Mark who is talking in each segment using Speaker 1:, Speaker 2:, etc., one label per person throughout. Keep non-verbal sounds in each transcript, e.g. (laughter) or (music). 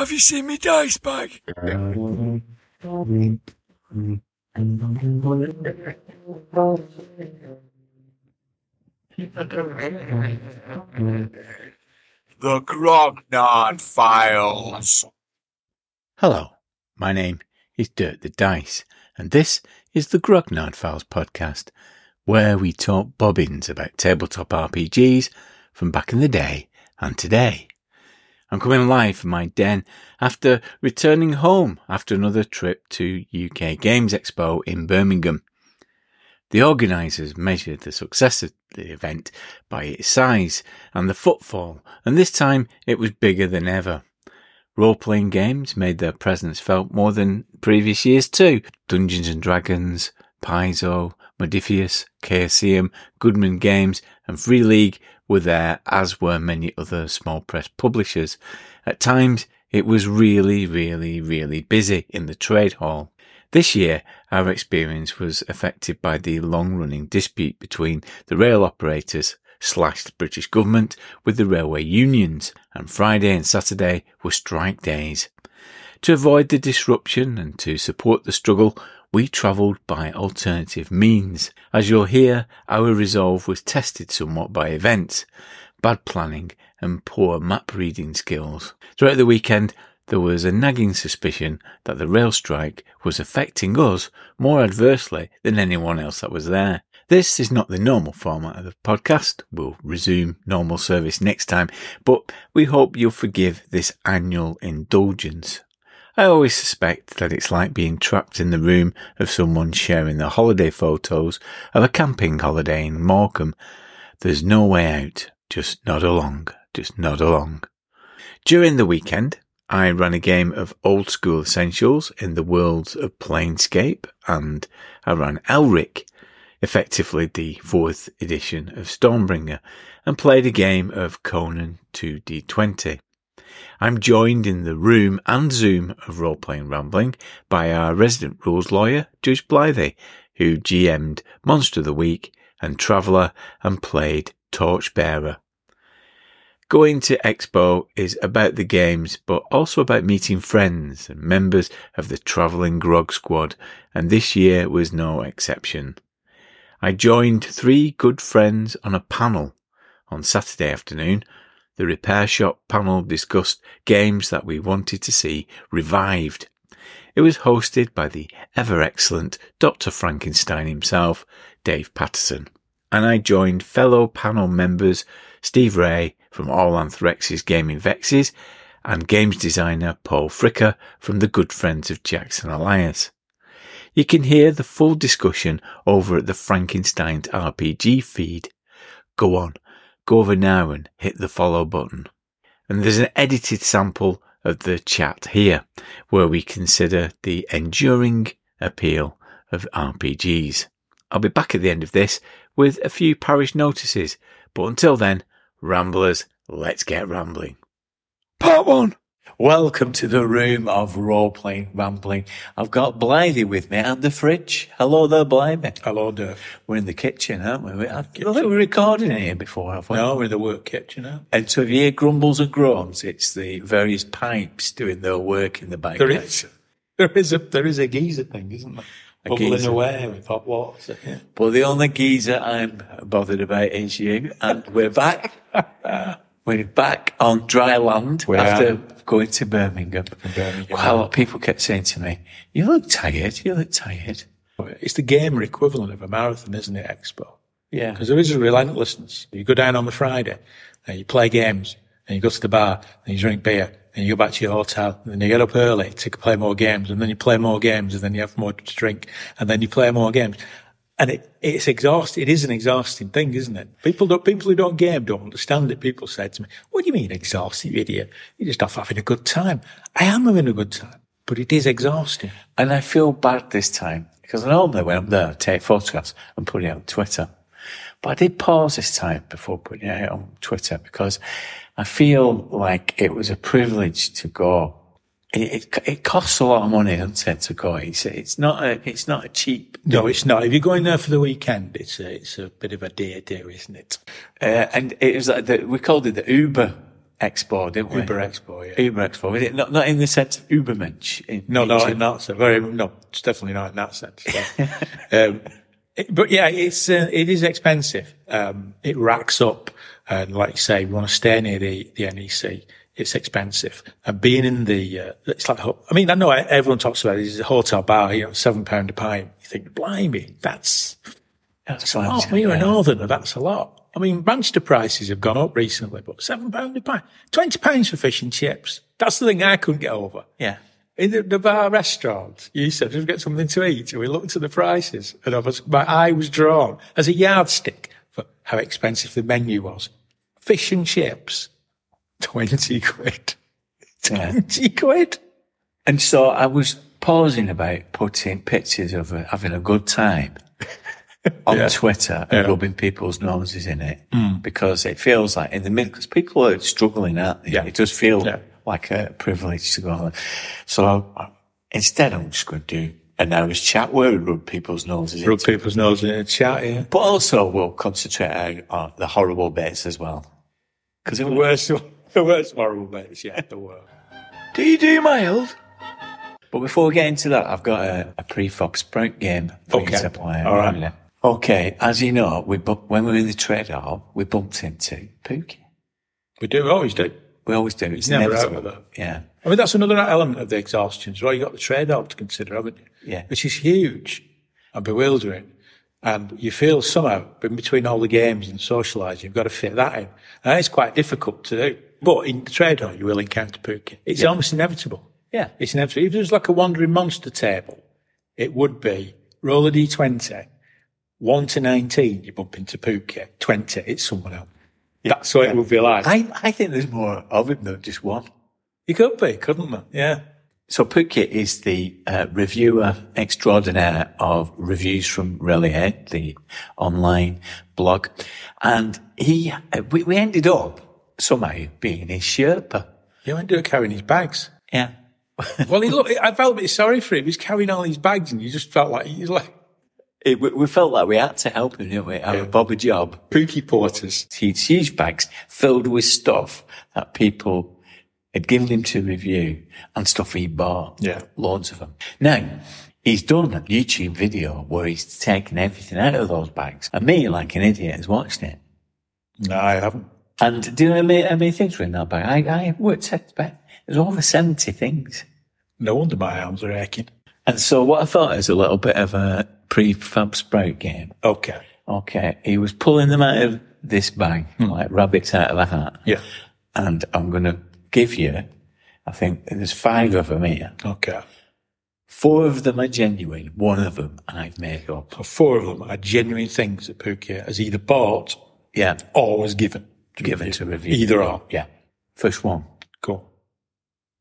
Speaker 1: Have you seen me dice bag? The Grognard Files.
Speaker 2: Hello, my name is Dirk the Dice, and this is the Grognard Files podcast, where we talk bobbins about tabletop RPGs from back in the day and today. I'm coming live from my den after returning home after another trip to UK Games Expo in Birmingham. The organisers measured the success of the event by its size and the footfall, and this time it was bigger than ever. Role-playing games made their presence felt more than previous years too. Dungeons and Dragons, Paizo, Modiphius, Chaosium, Goodman Games and Free League were there, as were many other small press publishers. At times, it was really, really, really busy in the trade hall. This year, our experience was affected by the long-running dispute between the rail operators slash the British government with the railway unions, and Friday and Saturday were strike days. To avoid the disruption and to support the struggle, we travelled by alternative means. As you'll hear, our resolve was tested somewhat by events, bad planning and poor map reading skills. Throughout the weekend, there was a nagging suspicion that the rail strike was affecting us more adversely than anyone else that was there. This is not the normal format of the podcast. We'll resume normal service next time, but we hope you'll forgive this annual indulgence. I always suspect that it's like being trapped in the room of someone sharing their holiday photos of a camping holiday in Morecambe. There's no way out. Just nod along. Just nod along. During the weekend, I ran a game of old school essentials in the worlds of Planescape and I ran Elric, effectively the fourth edition of Stormbringer, and played a game of Conan 2D20. I'm joined in the room and Zoom of Role Playing Rambling by our resident rules lawyer, Judge Blythe, who GM'd Monster of the Week and Traveller and played Torchbearer. Going to Expo is about the games, but also about meeting friends and members of the travelling grog squad, and this year was no exception. I joined three good friends on a panel on Saturday afternoon. The repair shop panel discussed games that we wanted to see revived. It was hosted by the ever excellent Dr. Frankenstein himself, Dave Patterson, and I joined fellow panel members Steve Ray from All Anthrex's Gaming Vexes and games designer Paul Fricker from the good friends of Jackson Elias. You can hear the full discussion over at the Frankenstein's RPG feed. Go on, go over now and hit the follow button. And there's an edited sample of the chat here where we consider the enduring appeal of RPGs. I'll be back at the end of this with a few parish notices, but until then, Ramblers, let's get rambling.
Speaker 1: Part one.
Speaker 3: Welcome to the room of role playing rambling. I've got Blythe with me and the fridge. Hello there, Blythe.
Speaker 4: Hello there.
Speaker 3: We're in the kitchen, aren't we? I think we were recording here before, have we?
Speaker 4: No, we're in the work kitchen now.
Speaker 3: And so if you hear grumbles and groans, it's the various pipes doing their work in the back.
Speaker 4: There is, there is a, there is a geyser thing, isn't there? Bubbling
Speaker 3: geezer.
Speaker 4: away with hot water. Yeah.
Speaker 3: But the only geezer I'm bothered about is you. And we're back. (laughs) we're back on dry land
Speaker 4: We
Speaker 3: after
Speaker 4: are.
Speaker 3: going to Birmingham.
Speaker 4: Birmingham.
Speaker 3: Wow, a lot of people kept saying to me, you look tired, you look tired.
Speaker 4: It's the gamer equivalent of a marathon, isn't it, Expo?
Speaker 3: Yeah.
Speaker 4: Because there is a relentlessness. You go down on the Friday and you play games and you go to the bar and you drink beer and you go back to your hotel and then you get up early to play more games and then you play more games and then you have more to drink and then you play more games. And it, it's exhausting. It is an exhausting thing, isn't it? People don't, people who don't game don't understand it. People say to me, what do you mean exhausting, you idiot? You're just off having a good time. I am having a good time, but it is exhausting.
Speaker 3: And I feel bad this time because normally when I'm there, I take photographs and put it on Twitter. But I did pause this time before putting it on Twitter because I feel like it was a privilege to go. It, it, it costs a lot of money, doesn't it, to go? It's, it's not a, it's not a cheap.
Speaker 4: No, it's not. If you're going there for the weekend, it's a, it's a bit of a day do, isn't it?
Speaker 3: Uh, and it was like the, we called it the Uber
Speaker 2: Expo, didn't we?
Speaker 4: Uber Expo, yeah.
Speaker 2: Uber Expo. Was it not, not in the sense of Ubermensch? In,
Speaker 4: No,
Speaker 2: in
Speaker 4: no,
Speaker 2: German?
Speaker 4: in that sense. Very, no, it's definitely not in that sense. So, (laughs) um, it- but yeah, it's, uh, it is expensive. Um, it racks up. And like you say, we want to stay near the, the NEC. It's expensive. And being in the, uh, it's like, I mean, I know everyone talks about it. It's a hotel bar, you know, seven pound a pint. You think, blimey, that's,
Speaker 2: That's
Speaker 4: a
Speaker 2: what I'm
Speaker 4: lot. When you're a northerner, that's a lot. I mean, Manchester prices have gone up recently, but seven pound a pint, twenty pounds for fish and chips. That's the thing I couldn't get over.
Speaker 2: Yeah.
Speaker 4: In the, the bar restaurant, you said, just get something to eat. And we looked at the prices and I was, my eye was drawn as a yardstick for how expensive the menu was. Fish and chips, 20 quid. (laughs)
Speaker 2: Yeah.
Speaker 4: 20 quid.
Speaker 2: And so I was pausing about putting pictures of uh, having a good time (laughs) on Twitter and rubbing people's noses in it because it feels like in the middle, because people are struggling, aren't they?
Speaker 4: Yeah.
Speaker 2: It does feel
Speaker 4: Yeah.
Speaker 2: like a privilege to go on. So uh, instead, I'm just going to do an hour's chat where we rub people's noses
Speaker 4: Rub people's noses in a chat, yeah.
Speaker 2: But also we'll concentrate on the horrible bits as well. Because
Speaker 4: The worst, (laughs) the worst horrible bits, yeah, the worst. (laughs)
Speaker 5: Do you do mild?
Speaker 2: But before we get into that, I've got a, a prefab sprout game for
Speaker 4: Okay.
Speaker 2: you to play.
Speaker 4: All right.
Speaker 2: Okay, as you know, we bu- when we were in the trade hall, we bumped into Pookie.
Speaker 4: We do, we always do.
Speaker 2: We always do. It's
Speaker 4: never out
Speaker 2: inevitable.
Speaker 4: with that.
Speaker 2: Yeah.
Speaker 4: I mean, that's another element of the exhaustion as well. You've got the trade-off to consider, haven't you?
Speaker 2: Yeah.
Speaker 4: Which is huge and bewildering. And you feel somehow, in between all the games and socialising, you've got to fit that in. And it's quite difficult to do. But in the trade-off, you will encounter Pookie. It's almost inevitable.
Speaker 2: Yeah.
Speaker 4: It's inevitable. If it was like a wandering monster table, it would be roll a d20, 1 to 19, you bump into Pookie, 20, it's someone else. That's what it would be like.
Speaker 2: I, I think there's more of him than just one.
Speaker 4: you could be, couldn't there? Yeah.
Speaker 2: So Pookie is the uh, reviewer extraordinaire of reviews from R'lyeh, the online blog. And he, uh, we, we ended up somehow being his Sherpa.
Speaker 4: He went to carrying his bags.
Speaker 2: Yeah. (laughs)
Speaker 4: Well, he look, I felt a bit sorry for him. He's carrying all these bags and you just felt like, he's like
Speaker 2: It, we, we felt like we had to help him, didn't we? Our Bobby job.
Speaker 4: Pookie Porters.
Speaker 2: Huge, huge bags filled with stuff that people had given him to review and stuff he bought.
Speaker 4: Yeah.
Speaker 2: Loads of them. Now, he's done a YouTube video where he's taken everything out of those bags. And me, like an idiot, has watched it.
Speaker 4: No, I haven't.
Speaker 2: And do you know how many, how many things were in that bag? I, I worked out about, there's over 70 things.
Speaker 4: No wonder my arms are aching.
Speaker 2: And so what I thought is a little bit of a prefab sprout game.
Speaker 4: Okay.
Speaker 2: Okay. He was pulling them out of this bag, hmm. like rabbits out of a hat.
Speaker 4: Yeah.
Speaker 2: And I'm going to give you, I think there's five of them here.
Speaker 4: Okay.
Speaker 2: Four of them are genuine. One of them I've made up.
Speaker 4: So four of them are genuine things that Pookie has either bought
Speaker 2: Yeah.
Speaker 4: or was given.
Speaker 2: Given to review.
Speaker 4: Either or.
Speaker 2: Yeah. First one.
Speaker 4: Cool.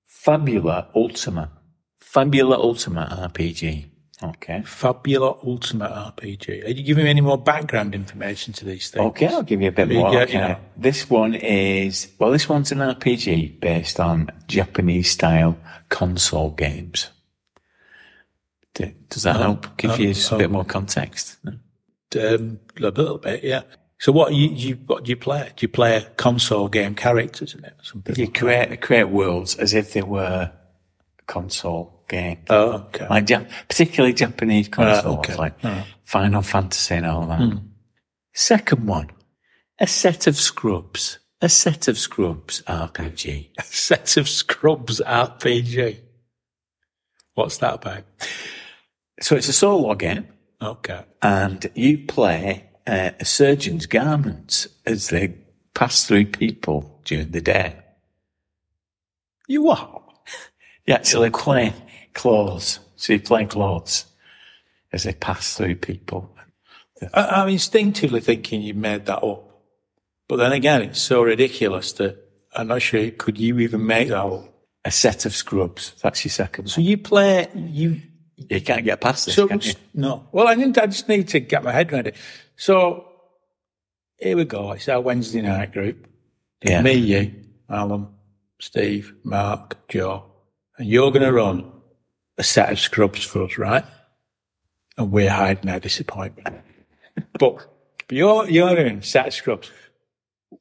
Speaker 2: Fabula Ultima. Fabula Ultima RPG. Okay.
Speaker 4: Fabula Ultima RPG. Are you giving me any more background information to these things?
Speaker 2: Okay, I'll give you a bit more.
Speaker 4: get-
Speaker 2: Okay.
Speaker 4: you know.
Speaker 2: This one is, well, this one's an RPG based on Japanese style console games. Does that uh, help give uh, you a bit uh, more context?
Speaker 4: Um, a little bit, yeah. So what you, you what do you play? Do you play console game characters in it? Something.
Speaker 2: You create, create worlds as if they were console game.
Speaker 4: Oh, okay.
Speaker 2: Like particularly Japanese oh, consoles,
Speaker 4: okay.
Speaker 2: like Final Fantasy and all that. Hmm. Second one, a set of scrubs. A set of scrubs RPG.
Speaker 4: A set of Scrubs RPG. What's that about?
Speaker 2: So it's a solo game,
Speaker 4: Okay.
Speaker 2: and you play uh, a surgeon's garments as they pass through people during the day.
Speaker 4: You what?
Speaker 2: You actually play clothes. So you play clothes as they pass through people.
Speaker 4: I, I'm instinctively thinking you made that up. But then again, it's so ridiculous that I'm not sure, could you even make that up?
Speaker 2: A set of scrubs. That's your second
Speaker 4: So you play, you,
Speaker 2: You can't get past this,
Speaker 4: so,
Speaker 2: can you?
Speaker 4: no. Well, I didn't, I just need to get my head around it. So here we go. It's our Wednesday night group.
Speaker 2: Yeah.
Speaker 4: Me, you, Alan, Steve, Mark, Joe. And you're going to run a set of scrubs for us, right? And we're hiding our disappointment. but you're, you're in a set of scrubs.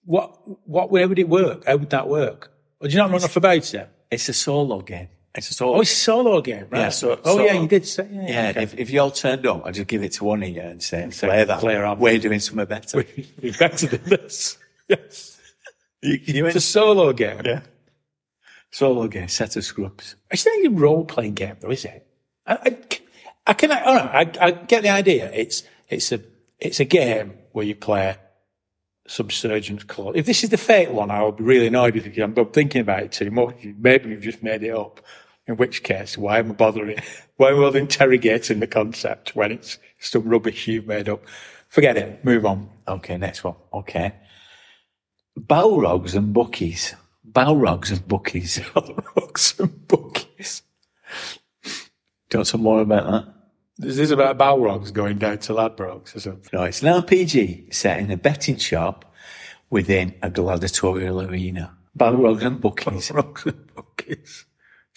Speaker 4: What, what, where would it work? How would that work? Or do you not run off about it?
Speaker 2: It's a solo game. Oh, it's a solo.
Speaker 4: Oh, it's a solo game, right?
Speaker 2: Yeah, so-
Speaker 4: oh,
Speaker 2: so-
Speaker 4: yeah, you did say, yeah.
Speaker 2: yeah,
Speaker 4: okay.
Speaker 2: if, if you all turned up, I'd just give it to one of you and say, play that.
Speaker 4: play around.
Speaker 2: We're doing something better. (laughs)
Speaker 4: We're better than this. (laughs) Yes.
Speaker 2: you, you
Speaker 4: It's a solo game.
Speaker 2: yeah. Solo game, set of scrubs.
Speaker 4: It's not a role playing game, though, is it? I, I, I can, all right, I, I get the idea. It's, it's a, it's a game where you play subsurgent clause. If this is the fake one, I would be really annoyed with you. I'm I'm thinking about it too much. Maybe you've just made it up. In which case, why am I bothering? Why am I interrogating the concept when it's some rubbish you've made up? Forget it. Move on.
Speaker 2: Okay, next one. Okay. Balrogs and bookies. Balrogs and bookies. (laughs)
Speaker 4: Rocks and bookies.
Speaker 2: Do you want some more about that?
Speaker 4: this is about Balrogs going down to Ladbrokes or something?
Speaker 2: No, it's an RPG set in a betting shop within a gladiatorial arena. Balrogs and bookies.
Speaker 4: Rocks and bookies.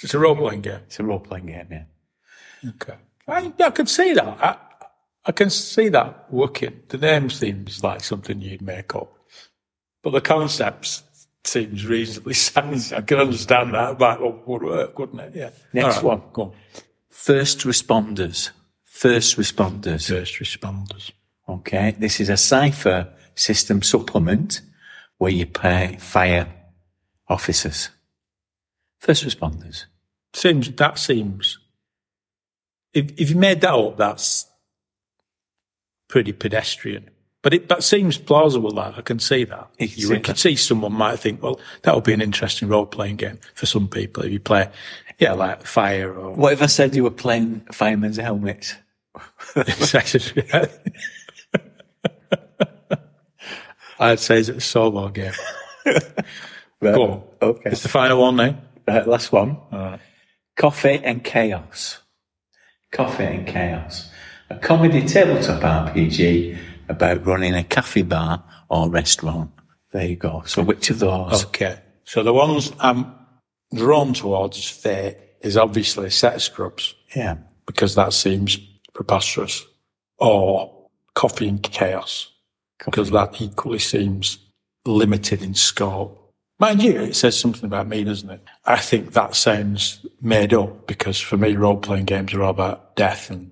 Speaker 4: It's a role playing game.
Speaker 2: It's a role playing game, yeah.
Speaker 4: Okay. I, I can see that. I, I can see that working. The name seems like something you'd make up. But the concept seems reasonably (laughs) sound. I can understand that. But it would work, wouldn't it? Yeah.
Speaker 2: Next
Speaker 4: right,
Speaker 2: one.
Speaker 4: Go on.
Speaker 2: First responders. First responders.
Speaker 4: First responders.
Speaker 2: Okay. This is a Cypher System supplement where you pay fire officers. First responders.
Speaker 4: Seems, that seems, if, if you made that up, that's pretty pedestrian. But it, that seems plausible that I can see that.
Speaker 2: You can
Speaker 4: You
Speaker 2: see
Speaker 4: could
Speaker 2: that.
Speaker 4: see someone might think, well, that would be an interesting role playing game for some people if you play, yeah, like fire or
Speaker 2: What if I said you were playing firemen's helmets? (laughs)
Speaker 4: I'd say it's a solo game. (laughs) Go on.
Speaker 2: Okay.
Speaker 4: It's the final one now.
Speaker 2: Right, last one.
Speaker 4: Alright.
Speaker 2: Coffee and Chaos. Coffee and Chaos. A comedy tabletop RPG about running a cafe bar or restaurant. There you go. So which of those?
Speaker 4: Okay. So the ones I'm drawn towards is is obviously a set of scrubs
Speaker 2: Yeah.
Speaker 4: because that seems preposterous or coffee and chaos because that equally seems limited in scope. Mind you, it says something about me, doesn't it? I think that sounds made up because for me, role playing games are all about death and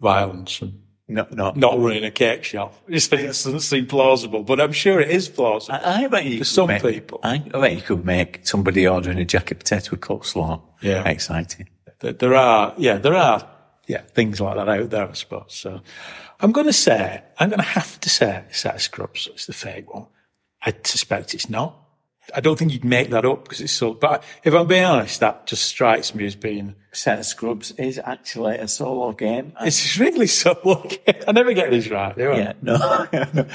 Speaker 4: violence and
Speaker 2: No, no.
Speaker 4: not running a cake shop. (laughs) I just think it doesn't seem plausible, but I'm sure it is plausible.
Speaker 2: I, I bet you
Speaker 4: For some
Speaker 2: make-
Speaker 4: people.
Speaker 2: I, I bet you could make somebody ordering a jacket potato with coleslaw.
Speaker 4: Yeah.
Speaker 2: Exciting.
Speaker 4: There- There are, yeah, there are, yeah, things like that out there, I suppose. So I'm going to say, I'm going to have to say set of scrubs is the fake one. I suspect it's not. I don't think you'd make that up because it's so, but if I'm being honest, that just strikes me as being,
Speaker 2: Set of Scrubs is actually a solo game.
Speaker 4: it's really (laughs) so, I never get this right, do I?
Speaker 2: yeah, no. (laughs)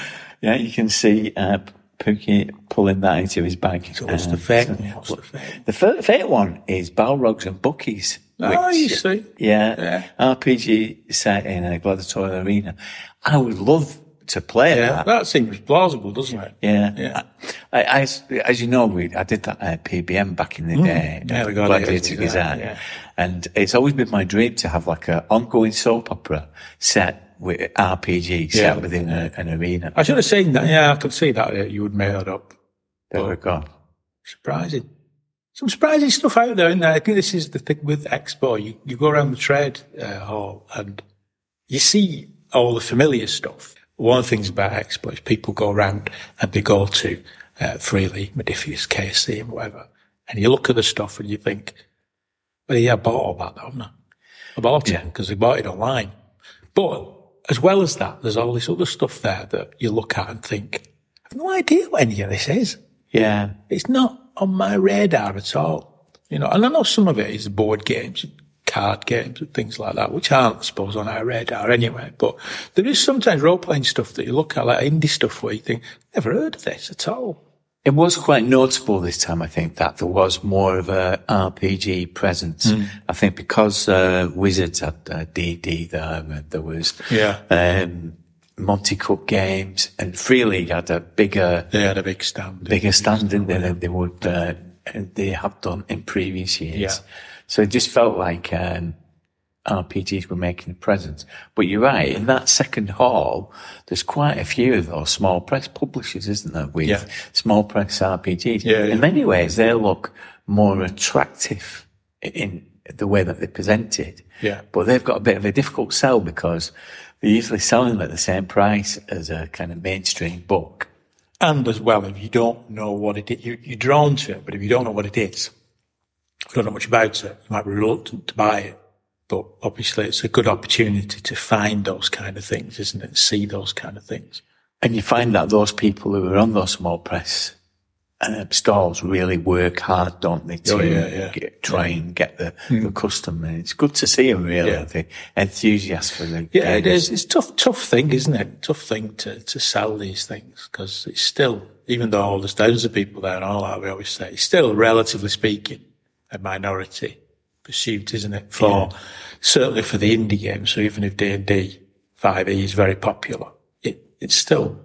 Speaker 2: yeah, you can see uh, Pookie pulling that into his bag.
Speaker 4: So what's
Speaker 2: Uh,
Speaker 4: the fake
Speaker 2: so-?
Speaker 4: What's the fake?
Speaker 2: The fake one is Balrogs and Bookies.
Speaker 4: Oh,
Speaker 2: which-
Speaker 4: you see.
Speaker 2: Yeah,
Speaker 4: Yeah.
Speaker 2: RPG set in a gladiatorial arena. I would love to play
Speaker 4: Yeah,
Speaker 2: that.
Speaker 4: that seems plausible, doesn't it?
Speaker 2: Yeah.
Speaker 4: Yeah.
Speaker 2: I, I, as you know, we, I did that at PBM back in the day.
Speaker 4: Mm. Yeah,
Speaker 2: uh,
Speaker 4: we got.
Speaker 2: Gazette.
Speaker 4: Yeah.
Speaker 2: And it's always been my dream to have like a ongoing soap opera set with RPG set
Speaker 4: Yeah.
Speaker 2: within a, an arena.
Speaker 4: I should have seen that. Yeah, I could see that. You would make that up.
Speaker 2: There we go.
Speaker 4: Surprising. Some surprising stuff out there, isn't there? I think this is the thing with Expo. You, you go around the trade uh, hall and you see all the familiar stuff. One of the things about Expo is people go around and they go to uh, Freely, Modiphius, KSC and whatever. And you look at the stuff and you think, well, yeah, I bought all that, haven't I? I bought it because I bought it online. But as well as that, there's all this other stuff there that you look at and think, I have no idea what any of this is.
Speaker 2: Yeah.
Speaker 4: It's not on my radar at all. You know, and I know some of it is board games, card games and things like that, which aren't, I suppose, on our radar anyway. But there is sometimes role playing stuff that you look at, like indie stuff where you think, never heard of this at all.
Speaker 2: It was quite noticeable this time, I think, that there was more of a RPG presence.
Speaker 4: Hmm.
Speaker 2: I think because uh, Wizards had uh, D&D there, there was
Speaker 4: Yeah.
Speaker 2: um, Monte Cook games, and Free League had a bigger
Speaker 4: They had a big stand.
Speaker 2: bigger stand there than they would uh, they have done in previous years.
Speaker 4: Yeah.
Speaker 2: So it just felt like um, RPGs were making a presence. But you're right, in that second hall, there's quite a few of those small press publishers, isn't there, with
Speaker 4: Yeah.
Speaker 2: small press RPGs.
Speaker 4: Yeah, yeah.
Speaker 2: In many ways, they look more attractive in the way that they're presented.
Speaker 4: Yeah.
Speaker 2: But they've got a bit of a difficult sell because they're usually selling at the same price as a kind of mainstream book.
Speaker 4: And as well, if you don't know what it is, you, you're drawn to it, but if you don't know what it is, you don't know much about it, you might be reluctant to buy it. But obviously it's a good opportunity to find those kind of things, isn't it? See those kind of things.
Speaker 2: And you find that those people who are on those small press um, stalls really work hard, don't they, to
Speaker 4: Oh, yeah, yeah.
Speaker 2: Get, try and get the, the customer. It's good to see them really,
Speaker 4: Yeah.
Speaker 2: the enthusiast for the
Speaker 4: Yeah, it
Speaker 2: games.
Speaker 4: is. It's tough, tough thing, isn't it? Tough thing to, to sell these things because it's still, even though there's thousands of people there and all that, we always say, it's still, relatively speaking, a minority pursuit, isn't it? For, certainly for the indie games. So even if D&D 5e is very popular, it, it's still,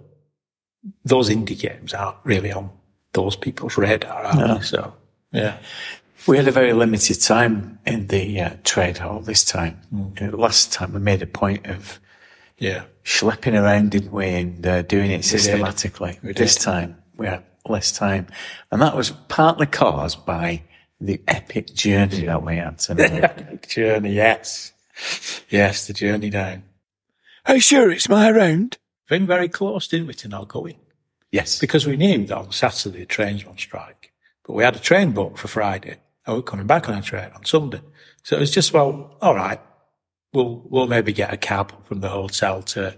Speaker 4: those indie games aren't really on those people's radar, are they? So, yeah.
Speaker 2: We had a very limited time in the uh, trade hall this time.
Speaker 4: Mm.
Speaker 2: Uh, last time we made a point of
Speaker 4: Yeah.
Speaker 2: schlepping around, didn't we, and uh, doing it systematically.
Speaker 4: We
Speaker 2: this
Speaker 4: did.
Speaker 2: time we had less time, and that was partly caused by the epic journey that we had tonight. (laughs)
Speaker 4: The epic journey, yes. Yes, the journey down.
Speaker 5: Are you sure it's my round?
Speaker 4: Been very close, didn't we, to not going?
Speaker 2: yes,
Speaker 4: because we knew that on Saturday the trains were on strike. But we had a train booked for Friday and we were coming back on a train on Sunday. So it was just, well, all right, we'll, we'll maybe get a cab from the hotel to,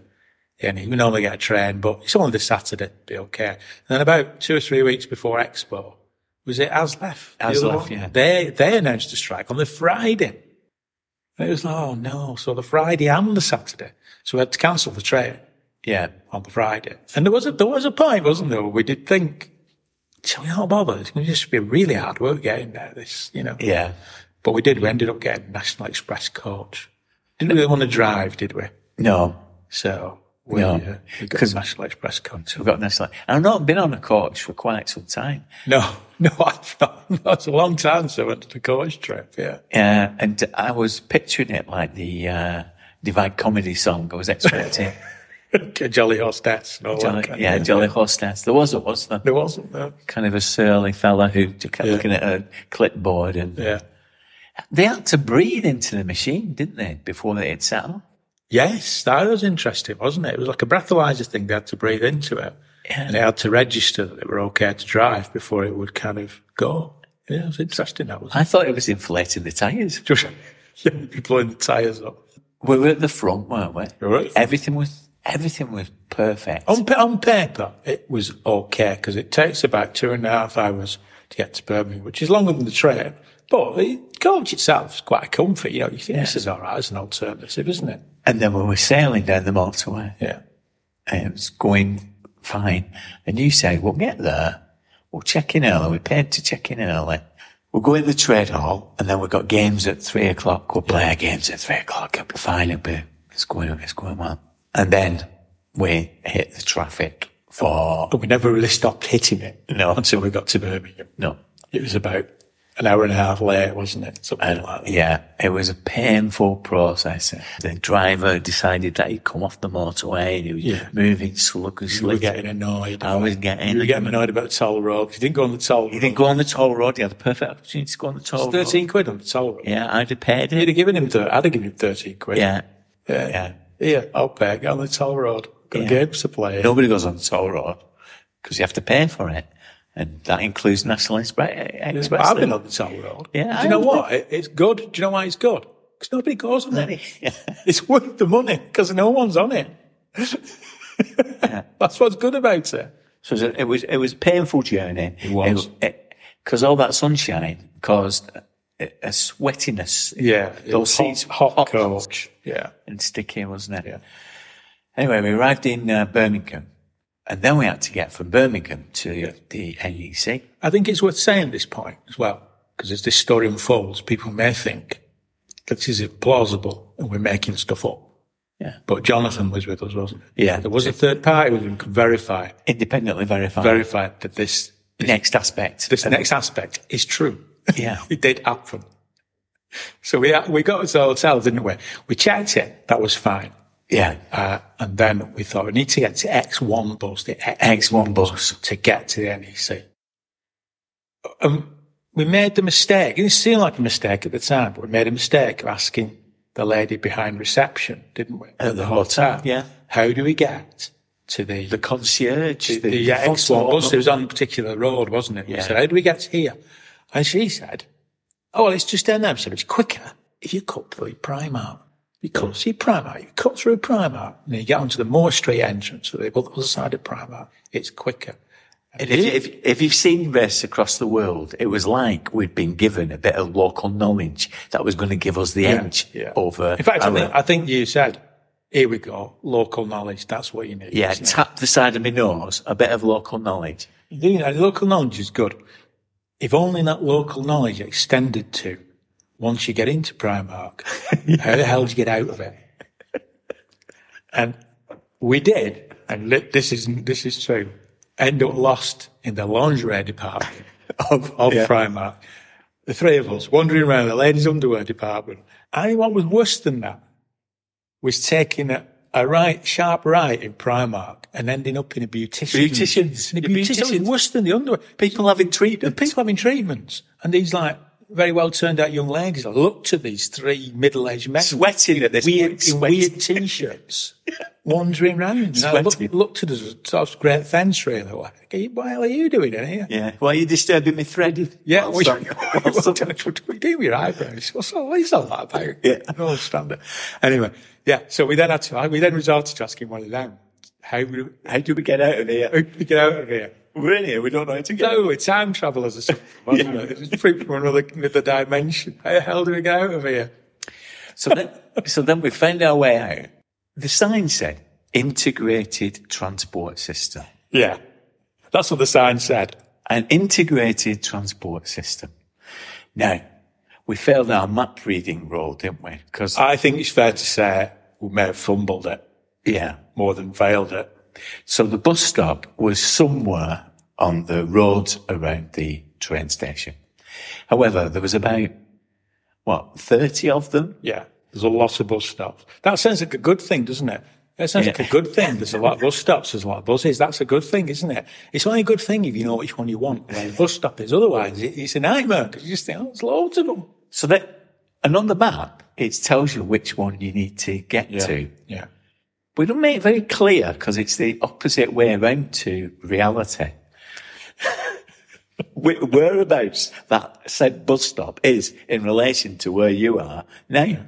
Speaker 4: yeah, we normally get a train, but it's only this Saturday, be okay. And then about two or three weeks before Expo, was it Aslef? The
Speaker 2: Aslef,
Speaker 4: one?
Speaker 2: yeah.
Speaker 4: They, they announced a strike on the Friday. And it was like, oh no. So the Friday and the Saturday. So we had to cancel the train
Speaker 2: yeah.
Speaker 4: on the Friday. And there was a, there was a point, wasn't there? where We did think, shall we not bother? It's going to just be really hard work getting there, this, you know.
Speaker 2: Yeah.
Speaker 4: But we did. We ended up getting National Express coach. Didn't really want to drive, did we?
Speaker 2: No,
Speaker 4: So we,
Speaker 2: No,
Speaker 4: uh, we got National Express coach.
Speaker 2: we've got National. Like, I've not been on a coach for quite some time.
Speaker 4: No, (laughs) no, I've not. That's a long time since I went to the coach trip, yeah.
Speaker 2: Uh, and I was picturing it like the uh, Divine Comedy song I was expecting.
Speaker 4: Jolly hostess all
Speaker 2: Jolly, yeah,
Speaker 4: of
Speaker 2: Jolly Hostess. There wasn't, was there?
Speaker 4: There wasn't, no.
Speaker 2: Kind of a surly fella who kept
Speaker 4: Yeah.
Speaker 2: looking at a clipboard and
Speaker 4: Yeah.
Speaker 2: they had to breathe into the machine, didn't they, before they had settled?
Speaker 4: Yes, that was interesting, wasn't it? It was like a breathalyzer thing. They had to breathe into it.
Speaker 2: Yeah.
Speaker 4: And they had to register that they were okay to drive before it would kind of go. Yeah, it was interesting, that was.
Speaker 2: I thought it was inflating the tyres. (laughs)
Speaker 4: Just, yeah, blowing the tyres up.
Speaker 2: We were at the front, weren't we?
Speaker 4: At.
Speaker 2: Everything was, everything was perfect.
Speaker 4: On, on paper, it was okay because it takes about two and a half hours to get to Birmingham, which is longer than the train. But the coach itself is quite comfy. You know, you think this is all right as an alternative, isn't it?
Speaker 2: And then when we were sailing down the motorway.
Speaker 4: Yeah.
Speaker 2: and it was going fine. And you say, we'll get there. We'll check in early. We paid to check in early. We'll go in the trade hall and then we've got games at three o'clock. We'll play our games at three o'clock. It'll be fine. It'll be, it's going, it's going well. And then we hit the traffic for,
Speaker 4: But we never really stopped hitting it
Speaker 2: No. (laughs)
Speaker 4: until we got to Birmingham.
Speaker 2: no,
Speaker 4: It was about an hour and a half late, wasn't it? Something like that.
Speaker 2: yeah, it was a painful process. The driver decided that he'd come off the motorway and he was
Speaker 4: Yeah.
Speaker 2: moving
Speaker 4: You
Speaker 2: sluggishly.
Speaker 4: were getting annoyed.
Speaker 2: I was getting
Speaker 4: You were getting annoyed about the toll road. You didn't go on the toll road.
Speaker 2: He didn't go on the toll road. He had a perfect opportunity to go on the toll
Speaker 4: It's
Speaker 2: road.
Speaker 4: 13 quid on the toll road.
Speaker 2: Yeah, I'd have paid
Speaker 4: You'd have given him, thir- I'd have given him 13 quid.
Speaker 2: Yeah.
Speaker 4: Yeah.
Speaker 2: Yeah.
Speaker 4: Yeah, I'll pay. Get on the toll road. Got
Speaker 2: Yeah.
Speaker 4: games to play.
Speaker 2: Nobody goes on the toll road because you have to pay for it. And that includes National Expre- Express.
Speaker 4: I've been on the toll road.
Speaker 2: Yeah,
Speaker 4: Do you know what? It, it's good. Do you know why it's good? Because nobody goes on it. (laughs)
Speaker 2: Yeah.
Speaker 4: It's worth the money because no one's on it. (laughs) That's what's good about it.
Speaker 2: So it was, it was, a painful journey.
Speaker 4: It was.
Speaker 2: Because all that sunshine caused a, a sweatiness.
Speaker 4: Yeah.
Speaker 2: Those seats
Speaker 4: hot,
Speaker 2: hot.
Speaker 4: coach. Yeah.
Speaker 2: and sticky, wasn't it?
Speaker 4: Yeah.
Speaker 2: Anyway, we arrived in uh, Birmingham. And then we had to get from Birmingham to the E NEC.
Speaker 4: I think it's worth saying at this point as well, because as this story unfolds, people may think that this is plausible and we're making stuff up.
Speaker 2: Yeah.
Speaker 4: But Jonathan was with us, wasn't he?
Speaker 2: Yeah.
Speaker 4: There was a third party with him could verify,
Speaker 2: Independently verified.
Speaker 4: verify that this,
Speaker 2: Next aspect.
Speaker 4: this next aspect is true.
Speaker 2: Yeah. (laughs)
Speaker 4: it did happen. So we, we got to the hotel, didn't we? We checked it. That was fine.
Speaker 2: Yeah.
Speaker 4: Uh, and then we thought we need to get to X1 bus, the
Speaker 2: X1 bus.
Speaker 4: to get to the NEC. Um, we made the mistake. It didn't seem like a mistake at the time, but we made a mistake of asking the lady behind reception, didn't we?
Speaker 2: At the hotel, yeah.
Speaker 4: How do we get to the,
Speaker 2: The concierge.
Speaker 4: the, the X1 bus? It was on a particular road, wasn't it? We
Speaker 2: Yeah.
Speaker 4: said, how do we get to here? And she said, oh, well, it's just down there. I said, it's quicker if you cut through Primark. You cut through Primark, you cut through Primark, and you get onto the Moor Street entrance, so the other side of Primark. It's quicker.
Speaker 2: And if, if, if you've seen this across the world, it was like we'd been given a bit of local knowledge that was going to give us the edge
Speaker 4: Yeah.
Speaker 2: over.
Speaker 4: In fact, I think, I think you said, here we go, local knowledge. That's what you need.
Speaker 2: yeah,
Speaker 4: it?
Speaker 2: tap the side of my nose, a bit of local knowledge.
Speaker 4: You know, local knowledge is good. If only that local knowledge extended to once you get into Primark, how the hell do you get out of it? And we did, and this is this is true. End up lost in the lingerie department of, of Primark. The three of us wandering around the ladies' underwear department. And what was worse than that was taking a, a right, sharp right in Primark and ending up in a beautician.
Speaker 2: Beauticians.
Speaker 4: In a beautician. It
Speaker 2: beauticians.
Speaker 4: was worse than the underwear.
Speaker 2: People having
Speaker 4: The
Speaker 2: treatment.
Speaker 4: people having treatments. And he's like very well turned out young ladies. I looked at these three middle aged men.
Speaker 2: Sweating at this
Speaker 4: weird,
Speaker 2: point,
Speaker 4: in weird t shirts, (laughs) wandering around. And I looked,
Speaker 2: Sweating.
Speaker 4: looked at us as sort of great fence really. Like, what the hell are you doing in here?
Speaker 2: Yeah. Why are you disturbing me threading?
Speaker 4: Yeah, oh,
Speaker 2: I'm- (laughs)
Speaker 4: what do we do with your eyebrows? What's all, what's all (laughs) that about?
Speaker 2: Yeah.
Speaker 4: I don't understand it. Anyway, yeah, so we then had to, we then resorted to asking one of them, how do,
Speaker 2: How do we get out of here?
Speaker 4: how do we get out of here?
Speaker 2: We're in here. We don't know how to get
Speaker 4: No, it's time travelers or something, (laughs) wasn't it? It's free from another, another dimension. How the hell do we get out of here?
Speaker 2: So then, so then we found our way out. The sign said integrated transport system.
Speaker 4: Yeah. That's what the sign said.
Speaker 2: An integrated transport system. Now, we failed our map reading role, didn't we? Because,
Speaker 4: I think it's fair to say we may have fumbled it
Speaker 2: yeah.
Speaker 4: more than failed it.
Speaker 2: So the bus stop was somewhere on the road around the train station. However, there was about, what, 30 of them?
Speaker 4: Yeah. There's a lot of bus stops. That sounds like a good thing, doesn't it? That sounds like a good thing. There's a lot of (laughs) bus stops. There's a lot of buses. That's a good thing, isn't it? It's only a good thing if you know which one you want where the bus stop is. Otherwise, it's a nightmare because you just think, oh, there's loads of them.
Speaker 2: So that, and on the map, it tells you which one you need to get to.
Speaker 4: Yeah.
Speaker 2: We don't make it very clear because it's the opposite way around to reality. (laughs) Whereabouts that said bus stop is in relation to where you are now.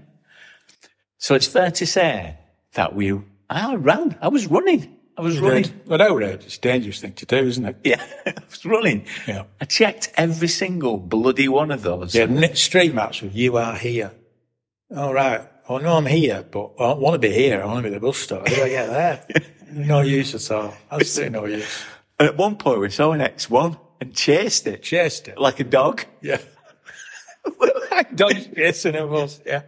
Speaker 2: So it's fair to say that we, I ran, I was running. I was running.
Speaker 4: But outrage, it's a dangerous thing to do, isn't it?
Speaker 2: Yeah, (laughs) I was running.
Speaker 4: Yeah.
Speaker 2: I checked every single bloody one of those.
Speaker 4: Yeah, street maps with you are here. All right. Oh, I know I'm here, but I don't want to be here. I want to be at the bus stop. How do I get there? (laughs) no use at all. Absolutely no use.
Speaker 2: And at one point we saw an X1 and chased it
Speaker 4: Chased it.
Speaker 2: like a dog.
Speaker 4: Yeah. (laughs) Like dogs chasing of us. Yeah.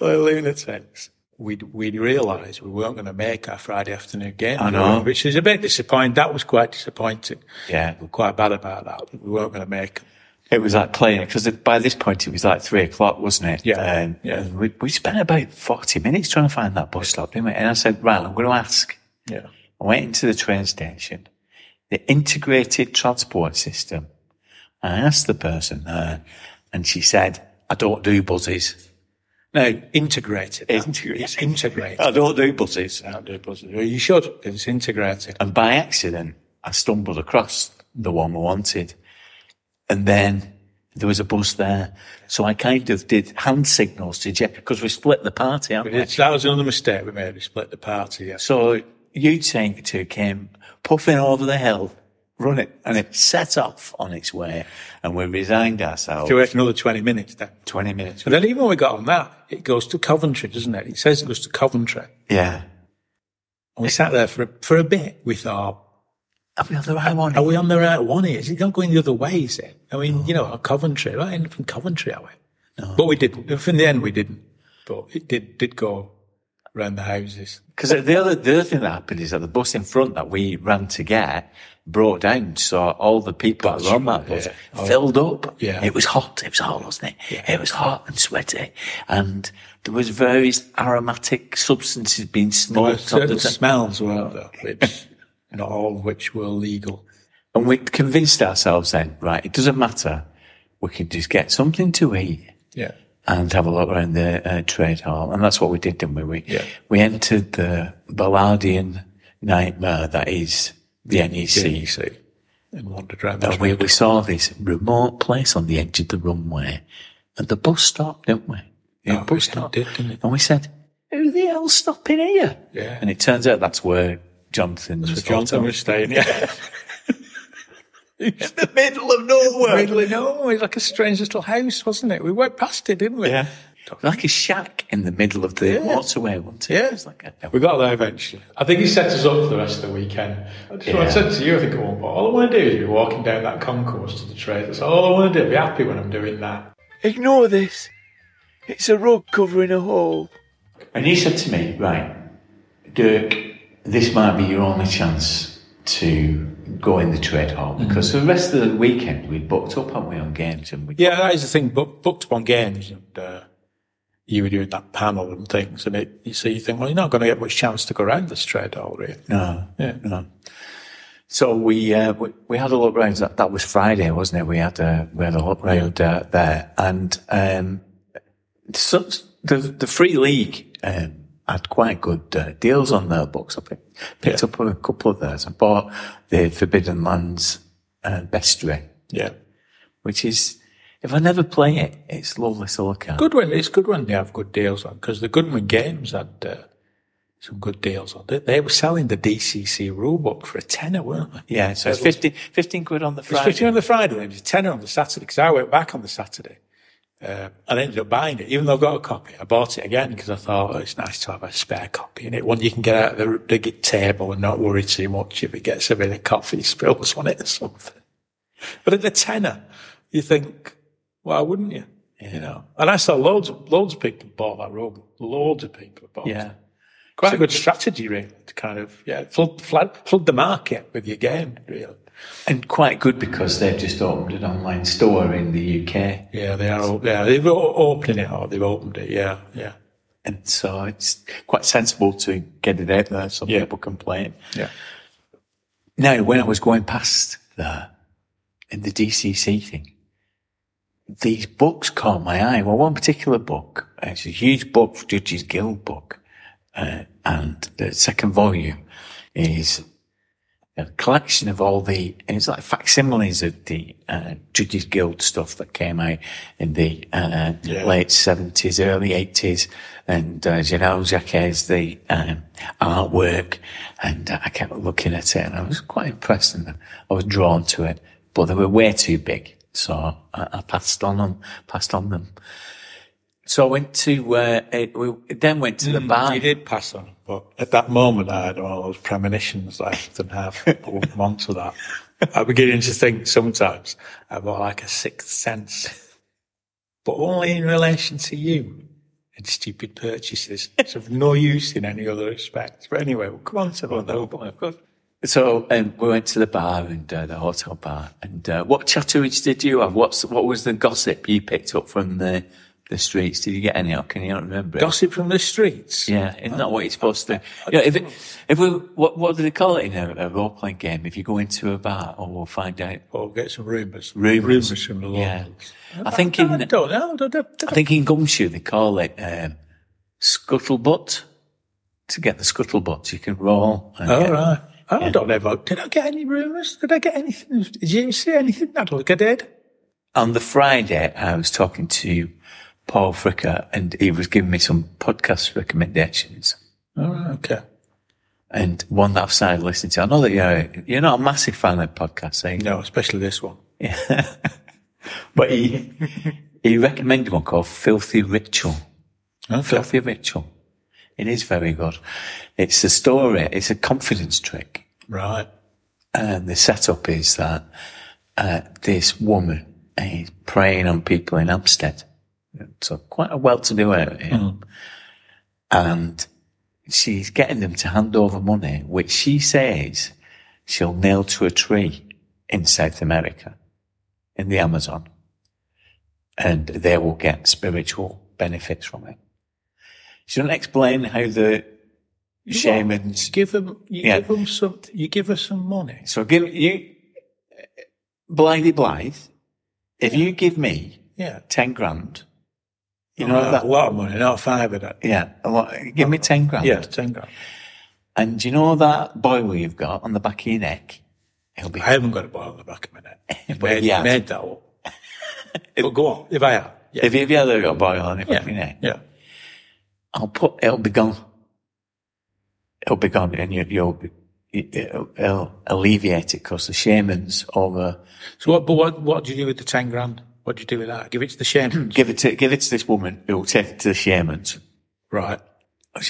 Speaker 4: Like lunatics. We'd, we'd realised we weren't going to make our Friday afternoon game.
Speaker 2: I know.
Speaker 4: Which is a bit disappointing. That was quite disappointing.
Speaker 2: Yeah.
Speaker 4: We were quite bad about that. We weren't going to make.
Speaker 2: It was like playing because by this point it was like three o'clock, wasn't it?
Speaker 4: Yeah.
Speaker 2: Um, and,
Speaker 4: Yeah.
Speaker 2: we, we spent about 40 minutes trying to find that bus stop, didn't we? And I said, right, I'm going to ask.
Speaker 4: Yeah.
Speaker 2: I went into the train station, the integrated transport system. I asked the person there and she said, I don't do buses.
Speaker 4: No, integrated.
Speaker 2: Integrated.
Speaker 4: It's integrated.
Speaker 2: I don't do buses.
Speaker 4: I Don't do buses. Well, You should. It's integrated.
Speaker 2: And by accident, I stumbled across the one we wanted. And then there was a bus there. So I kind of did hand signals to Jeff because we split the party, haven't we?
Speaker 4: It's, that was another mistake we made. We split the party. Yeah.
Speaker 2: So you two came puffing over the hill, run it, and it set off on its way. And we resigned ourselves.
Speaker 4: To wait another 20 minutes then.
Speaker 2: 20 minutes.
Speaker 4: But then even when we got on that, it goes to Coventry, doesn't it? It says it goes to Coventry.
Speaker 2: Yeah.
Speaker 4: And we sat there for a, for a bit. We thought,
Speaker 2: Are we on the right one?
Speaker 4: are we on the right one here? Is it not going the other way, is it? I mean, you know, Coventry, right? In Coventry, are we? No. But we didn't. In the end, we didn't. But it did, did go around the houses.
Speaker 2: Because the other, the other thing that happened is that the bus in front that we ran to get broke down. So all the people that were on that bus
Speaker 4: yeah. Oh.
Speaker 2: filled up.
Speaker 4: Yeah.
Speaker 2: It was hot. It was hot, wasn't it? It was hot and sweaty. And there was various aromatic substances being
Speaker 4: There were certain
Speaker 2: the,
Speaker 4: smells, weren't there? Which, not all of which were legal.
Speaker 2: and we convinced ourselves then, right, it doesn't matter. We can just get something to eat.
Speaker 4: Yeah.
Speaker 2: and have a look around the uh, trade hall. And that's what we did, didn't we? We,
Speaker 4: Yeah.
Speaker 2: we entered the Ballardian nightmare that is the NEC.
Speaker 4: NEC. And wandered around
Speaker 2: And we, we saw this remote place on the edge of the runway. And the bus stopped, didn't we? The
Speaker 4: Oh,
Speaker 2: bus stopped.
Speaker 4: did, didn't it?
Speaker 2: And we said, who the hell's stopping here?
Speaker 4: Yeah.
Speaker 2: And it turns out that's where Jonathan's
Speaker 4: So Johnson was staying, yeah.
Speaker 2: in the middle of nowhere.
Speaker 4: Really, no, it was like a strange little house, wasn't it? We went past it, didn't we?
Speaker 2: Yeah. Like a shack in the middle of the motorway, wasn't it?
Speaker 4: Yeah.
Speaker 2: It was like a,
Speaker 4: We got there eventually. I think he set us up for the rest of the weekend. Oh, I just what I said to you, I think at one all I want to do is be walking down that concourse to the trade. That's all I want to do. Be happy when I'm doing that.
Speaker 5: Ignore this. It's a rug covering a hole.
Speaker 2: And he said to me, right, Dirk, this might be your only chance to go in the trade hall because for the rest of the weekend we booked up, haven't we, on games and we
Speaker 4: Yeah, that is the thing. Book, booked up on games, and uh, you were doing that panel and things, and it. You see, you think, well, you're not going to get much chance to go around this trade hall, really.
Speaker 2: no,
Speaker 4: Yeah.
Speaker 2: no. So we, uh, we we had a look round. That, that was Friday, wasn't it? We had a we had a look round uh, there, and um, so, the the free league um, had quite good uh, deals on their books. I picked, picked
Speaker 4: Yeah.
Speaker 2: up a couple of those. I bought the Forbidden Lands uh, bestiary.
Speaker 4: Yeah.
Speaker 2: which is, if I never play it, it's lovely to look at.
Speaker 4: Good when it's good when they have good deals on because the Goodman Games had uh, some good deals on. They, they were selling the DCC rulebook for a tenner, weren't they?
Speaker 2: Yeah, so it's 15, 15 quid on the
Speaker 4: It's
Speaker 2: Friday.
Speaker 4: fifteen on the Friday, it was a tenner on the Saturday because I went back on the Saturday. Uh, and I ended up buying it, even though I've got a copy. I bought it again because I thought oh, it's nice to have a spare copy in it. One you can get out of the, the table and not worry too much if it gets a bit of coffee spills (laughs) on it or something. But at the tenner, you think, why wouldn't you? You know, and I saw loads of loads of people bought that rug. Loads of people bought
Speaker 2: Yeah.
Speaker 4: it. Quite a good strategy, really, to kind of yeah flood flood, flood the market with your game, really.
Speaker 2: And quite good because they've just opened an online store in the UK.
Speaker 4: Yeah, they are. Yeah, they've opened it or they've opened it. Yeah, yeah,
Speaker 2: And so it's quite sensible to get it out there so
Speaker 4: Yeah.
Speaker 2: people can play it.
Speaker 4: yeah.
Speaker 2: Now, when I was going past there in the DCC thing, these books caught my eye. Well, one particular book, it's a huge book, Judges Guild book, uh, and the second volume is a collection of all the, it's like facsimiles of the uh, Judges Guild stuff that came out in the uh,
Speaker 4: Yeah.
Speaker 2: late 70s, early 80s. And, uh, you know, Jacques, the um, artwork. And uh, I kept looking at it and I was quite impressed and I was drawn to it. But they were way too big. So I, I passed on them, passed on them. So I went to, uh, it, we then went to the bar.
Speaker 4: You did pass on, but at that moment, I had all those premonitions I often have. Wouldn't want to (laughs) that. I'm beginning to think sometimes about like a sixth sense, but only in relation to you and stupid purchases. It's of no use in any other respect. But anyway, we'll come on to that. though. Of course.
Speaker 2: So um, we went to the bar and uh, the hotel bar. And uh, what chatterage did you have? What's what was the gossip you picked up from the the streets? Did you get any? Or can you not remember? It?
Speaker 4: Gossip from the streets.
Speaker 2: Yeah, isn't that what you're supposed to? Yeah, if it, if we what what do they call it in a, a role playing game? If you go into a bar, or we'll find out
Speaker 4: Or get some rumours.
Speaker 2: rumours.
Speaker 4: Rumours from the locals. Yeah.
Speaker 2: I think in
Speaker 4: I don't know. I don't, don't,
Speaker 2: I think in Gumshoe they call it um, scuttlebutt. To get the scuttlebutt, you can roll. And
Speaker 4: right. I don't know about, did I get any rumours? Did I get anything? Did you see anything? I don't think I did.
Speaker 2: on the Friday, I was talking to Paul Fricker and he was giving me some podcast recommendations.
Speaker 4: All right, okay.
Speaker 2: And one that I've started listening to. I know that you're, you're not a massive fan of podcasts, eh?
Speaker 4: No, especially this one. Yeah. (laughs)
Speaker 2: But he, he recommended one called Filthy Ritual.
Speaker 4: Okay.
Speaker 2: Filthy Ritual. It is very good. It's a story. It's a confidence trick.
Speaker 4: Right.
Speaker 2: And the setup is that, uh, this woman is preying on people in Hampstead. So quite a well-to-do area. Hmm. And she's getting them to hand over money, which she says she'll nail to a tree in South America, in the Amazon, and they will get spiritual benefits from it. She doesn't explain how the shamans.
Speaker 4: Give them, you
Speaker 2: Yeah.
Speaker 4: give them some, you give her some money.
Speaker 2: So give you, Blythe Blythe, if you give me
Speaker 4: Yeah.
Speaker 2: 10 grand, you know that,
Speaker 4: a lot of money, not five of that.
Speaker 2: yeah, a lot, give me 10 grand.
Speaker 4: Yeah, ten grand.
Speaker 2: And do you know that boiler you've got on the back of your neck? It'll be,
Speaker 4: I haven't got a boil on the back of my neck. (laughs)
Speaker 2: But
Speaker 4: made,
Speaker 2: yeah.
Speaker 4: made that up. (laughs) but go on, if I have. Yeah.
Speaker 2: if you've ever got a boiler on the back of your neck,
Speaker 4: yeah.
Speaker 2: I'll put, it'll be gone. It'll be gone and you, you'll, be- it'll, it'll alleviate it because the shamans over,
Speaker 4: So what, but what, what do you do with the 10 grand? What do you do with that? Give it to the shamans. (clears throat)
Speaker 2: give it to, give it to this woman who will take it to the shamans.
Speaker 4: right.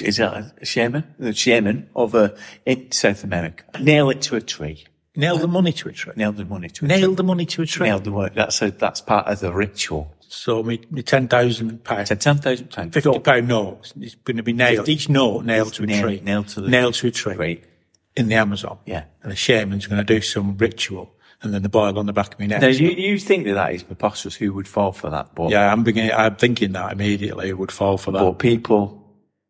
Speaker 2: Is that a shaman? The shaman over uh, in South America. Nail it to a tree.
Speaker 4: Nail the money to a tree.
Speaker 2: Nail the money to a tree.
Speaker 4: Nail
Speaker 2: tree.
Speaker 4: the money to a tree.
Speaker 2: Nail the money. That's a, that's part of the ritual.
Speaker 4: So me, me 10,000 pounds.
Speaker 2: So ten thousand pounds.
Speaker 4: 50 pound note. It's going to be nailed. Each note nailed to a
Speaker 2: Nail-
Speaker 4: tree.
Speaker 2: nailed to the-
Speaker 4: nailed to a tree.
Speaker 2: Tree.
Speaker 4: In the Amazon.
Speaker 2: Yeah.
Speaker 4: And the shaman's going to do some ritual and then the boil on the back of my neck.
Speaker 2: Now you, you think that that is preposterous? Who would fall for that? But
Speaker 4: yeah, I'm beginning, I'm thinking that immediately it would fall for that.
Speaker 2: but people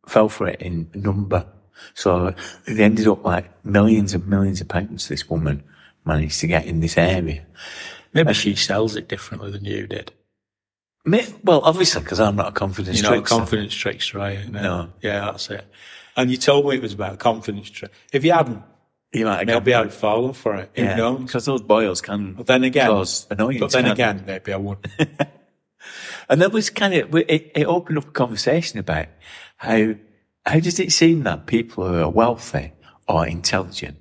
Speaker 2: fell for it in number. So they ended up like millions and millions of pounds. This woman managed to get in this area.
Speaker 4: Maybe she sells it differently than you did.
Speaker 2: May- Well, obviously, because I'm not a confidence
Speaker 4: You're not a
Speaker 2: trickster.
Speaker 4: confidence trickster, are you?
Speaker 2: No.
Speaker 4: Yeah, that's it. And you told me it was about a confidence trick. If you hadn't,
Speaker 2: You might have
Speaker 4: maybe
Speaker 2: got-
Speaker 4: I'd fallen for it. Who
Speaker 2: yeah,
Speaker 4: knows?
Speaker 2: because those boils can.
Speaker 4: But then again,
Speaker 2: cause annoyance.
Speaker 4: but then
Speaker 2: can't they?
Speaker 4: again, maybe I wouldn't. (laughs)
Speaker 2: And that was kind of, it, it opened up a conversation about how, how does it seem that people who are wealthy or intelligent,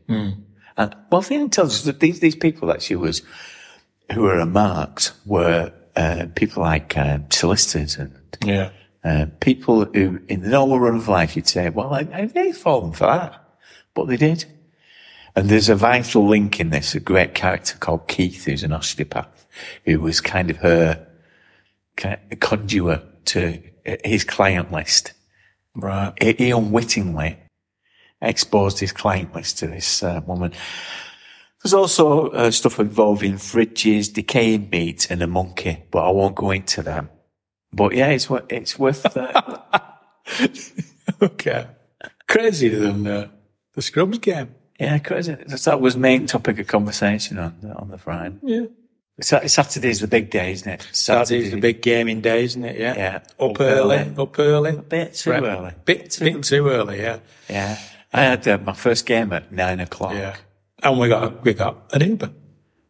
Speaker 2: and wealthy and intelligent, that these, these people that she was, who were remarked were, uh, people like, uh, solicitors and,
Speaker 4: yeah.
Speaker 2: uh, people who in the normal run of life you'd say, well, I, I, they've fallen for that. But they did. And there's a vital link in this, a great character called Keith, who's an osteopath, who was kind of her kind of conduit to his client list.
Speaker 4: Right.
Speaker 2: He, he unwittingly exposed his client list to this uh, woman. There's also uh, stuff involving fridges, decaying meat, and a monkey, but I won't go into that. But yeah, it's worth, it's worth, uh, (laughs)
Speaker 4: Okay. Crazier than uh, the Scrubs game.
Speaker 2: Yeah, crazy. That was main topic of conversation on the, on the Friday.
Speaker 4: Yeah.
Speaker 2: Sa- Saturday's the big day, isn't it? Saturday.
Speaker 4: Saturday's the big gaming day, isn't it? Yeah.
Speaker 2: Yeah.
Speaker 4: Up,
Speaker 2: Up
Speaker 4: early.
Speaker 2: early.
Speaker 4: Up early.
Speaker 2: A bit too
Speaker 4: Right.
Speaker 2: early.
Speaker 4: Bit, bit too early, yeah.
Speaker 2: Yeah. I had uh, my first game at nine o'clock.
Speaker 4: Yeah. And we got, we got an Uber.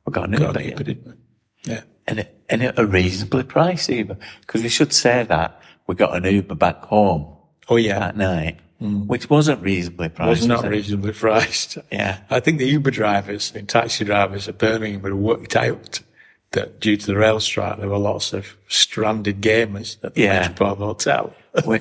Speaker 2: We got an
Speaker 4: Got
Speaker 2: Uber,
Speaker 4: an Uber, didn't we? Yeah.
Speaker 2: and, it, and it a reasonably priced Uber. Because we should say that we got an Uber back home
Speaker 4: Oh, yeah.
Speaker 2: that night, Mm. which wasn't reasonably priced.
Speaker 4: It
Speaker 2: was not
Speaker 4: reasonably priced.
Speaker 2: Yeah.
Speaker 4: I think the Uber drivers and taxi drivers at Birmingham would have worked out that due to the rail strike, there were lots of stranded gamers at the
Speaker 2: Yeah.
Speaker 4: Metropolitan Hotel. (laughs)
Speaker 2: we,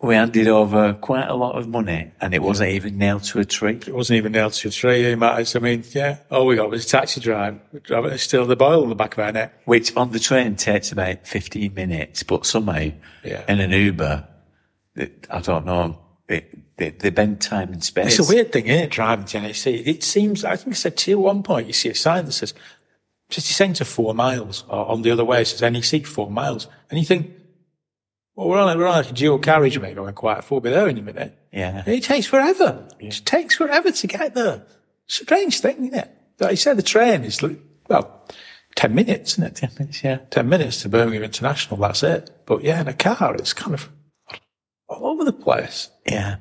Speaker 2: we handed over quite a lot of money and it wasn't even nailed to a tree.
Speaker 4: It wasn't even nailed to a tree. Matters. I mean, yeah, all we got was a taxi drive. Driving still the boil on the back of our neck.
Speaker 2: Which on the train takes about 15 minutes, but somehow
Speaker 4: Yeah.
Speaker 2: in an Uber, it, I don't know, it, they, they bend time and space.
Speaker 4: It's a weird thing, isn't it, driving to NEC? It seems, I think I said to you at one point, you see a sign that says city centre four miles, or on the other way it says NEC four miles. And you think, well, we're on, a- we're on like a dual carriageway going quite full, be there in a minute.
Speaker 2: Yeah.
Speaker 4: And it takes forever. It takes forever to get there. Strange thing, isn't it? Like you said, the train is, well, 10 minutes, isn't it? 10 minutes,
Speaker 2: yeah.
Speaker 4: 10 minutes to Birmingham International, that's it. But yeah, in a car, it's kind of all over the place.
Speaker 2: Yeah.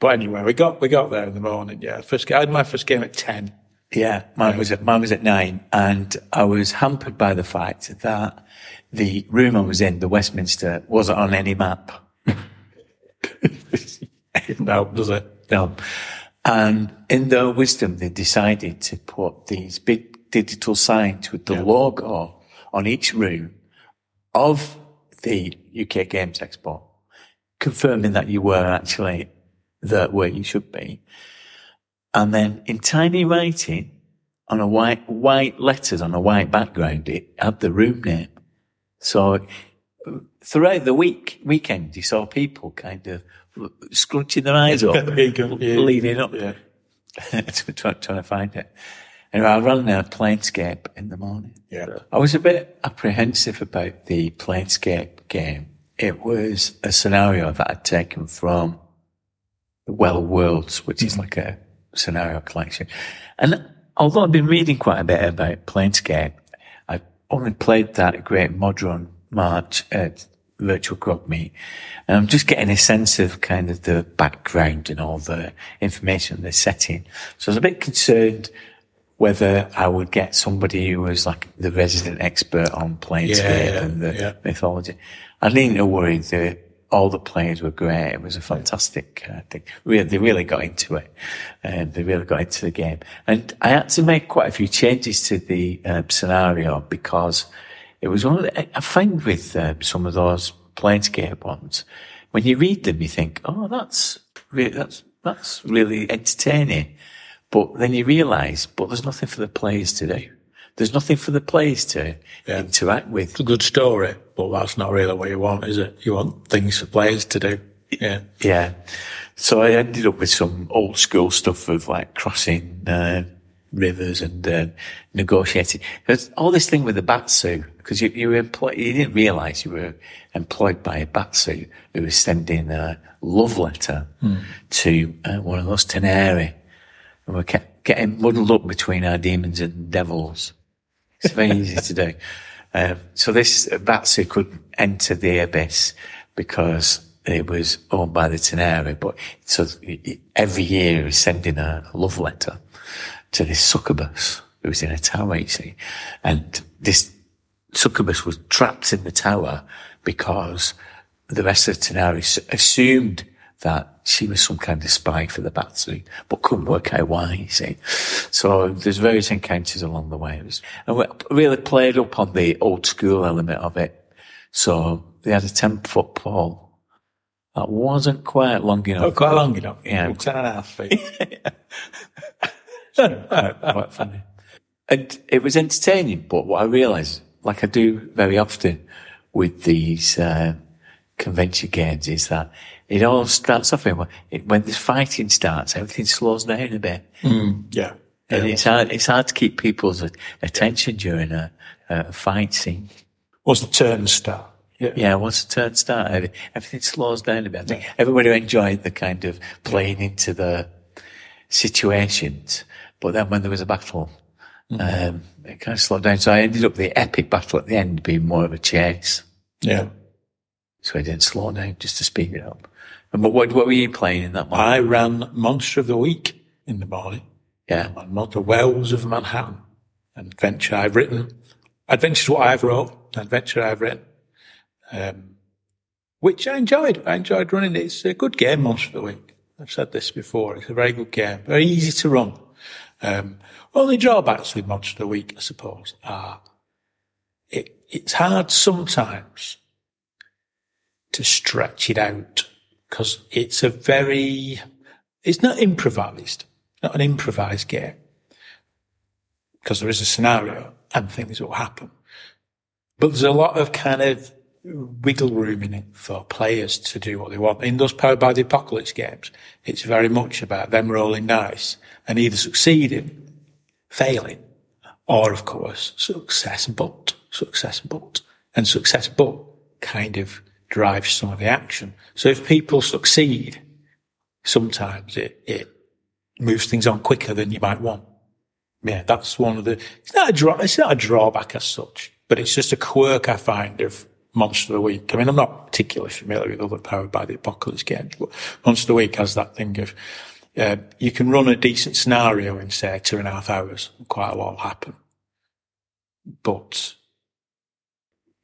Speaker 4: But anyway, we got we got there in the morning. Yeah, first I had my first game at ten.
Speaker 2: Yeah, mine was at mine was at nine, and I was hampered by the fact that the room I was in, the Westminster, wasn't on any map. (laughs)
Speaker 4: no, does it?
Speaker 2: No. And in their wisdom, they decided to put these big digital signs with the logo on each room of the UK Games Expo, confirming that you were actually there where you should be. And then in tiny writing on a white, white letters on a white background, it had the room name. So throughout the week, weekend, you saw people kind of scrunching their eyes up, (laughs) leaning up,
Speaker 4: Yeah. (laughs)
Speaker 2: trying, trying to find it. Anyway, I ran a Planescape in the morning.
Speaker 4: Yeah.
Speaker 2: I was a bit apprehensive about the Planescape game. It was a scenario that I'd taken from the Well Worlds, which is mm-hmm. like a scenario collection. And although I've been reading quite a bit about Planescape, I've only played that great Modron March at Virtual Grog Meet. And I'm just getting a sense of kind of the background and all the information they're setting. So I was a bit concerned whether I would get somebody who was like the resident expert on Planescape
Speaker 4: Yeah, yeah,
Speaker 2: and the
Speaker 4: yeah.
Speaker 2: mythology. I didn't to worry. The, all the players were great. It was a fantastic uh, thing. They really got into it. Um, they really got into the game. And I had to make quite a few changes to the um, scenario because it was one of the, I find with um, some of those Planescape ones, when you read them, you think, oh, that's, re- that's, that's really entertaining. But then you realise, but there's nothing for the players to do. There's nothing for the players to
Speaker 4: Yeah.
Speaker 2: interact with.
Speaker 4: It's a good story, but that's not really what you want, is it? You want things for players to do. Yeah.
Speaker 2: Yeah. So I ended up with some old school stuff of like crossing uh, rivers and uh, negotiating. There's all this thing with the Baatezu, because you, you were employed, you didn't realise you were employed by a Baatezu who was sending a love letter to uh, one of those Tanar'ri. And we kept getting muddled up between our demons and devils. It's very easy to do. Um, so this Baatezu could enter the abyss because it was owned by the Tanar'ri, but so every year he was sending a love letter to this succubus who was in a tower, you see. And this succubus was trapped in the tower because the rest of the Tanar'ri assumed that she was some kind of spy for the Baatezu, but couldn't work out why, you see. So there's various encounters along the way. It was, and we really played up on the old school element of it. So they had a 10 foot pole that wasn't quite long enough.
Speaker 4: Oh, quite long enough.
Speaker 2: Yeah.
Speaker 4: Ten and a half feet. (laughs)
Speaker 2: quite, quite funny. And it was entertaining, but what I realised, like I do very often with these uh, convention games, is that it all starts off when, it, when the fighting starts, everything slows down a bit.
Speaker 4: yeah.
Speaker 2: And it's hard, it's hard to keep people's attention during a, a fight scene.
Speaker 4: What's the turn start? Yeah.
Speaker 2: Yeah, once the turn starts, everything slows down a bit. I think everybody enjoyed the kind of playing into the situations, but then when there was a battle, um, it kind of slowed down. So I ended up the epic battle at the end being more of a chase.
Speaker 4: Yeah.
Speaker 2: So I didn't slow down just to speed it up. And what, what, what were you playing in that one?
Speaker 4: I ran Monster of the Week in the morning.
Speaker 2: yeah.
Speaker 4: on the Wells of Manhattan. An adventure I've written. Adventure's what I've wrote. An adventure I've written. Um, which I enjoyed. I enjoyed running it. It's a good game, Monster of the Week. I've said this before. It's a very good game. Very easy to run. Um, only drawbacks with Monster of the Week, I suppose, are it, it's hard sometimes to stretch it out because it's a very, it's not improvised, not an improvised game because there is a scenario and things will happen. But there's a lot of kind of wiggle room in it for players to do what they want. In those Powered by the Apocalypse games, it's very much about them rolling dice and either succeeding, failing, or of course, success but, success but, and success but kind of drives some of the action. So if people succeed, sometimes it, it moves things on quicker than you might want. Yeah, that's one of the, it's not a draw, it's not a drawback as such, but it's just a quirk I find of Monster of the Week. I mean, I'm not particularly familiar with other Powered by the Apocalypse games, but Monster of the Week has that thing of, uh, you can run a decent scenario in say two and a half hours quite a lot will happen. But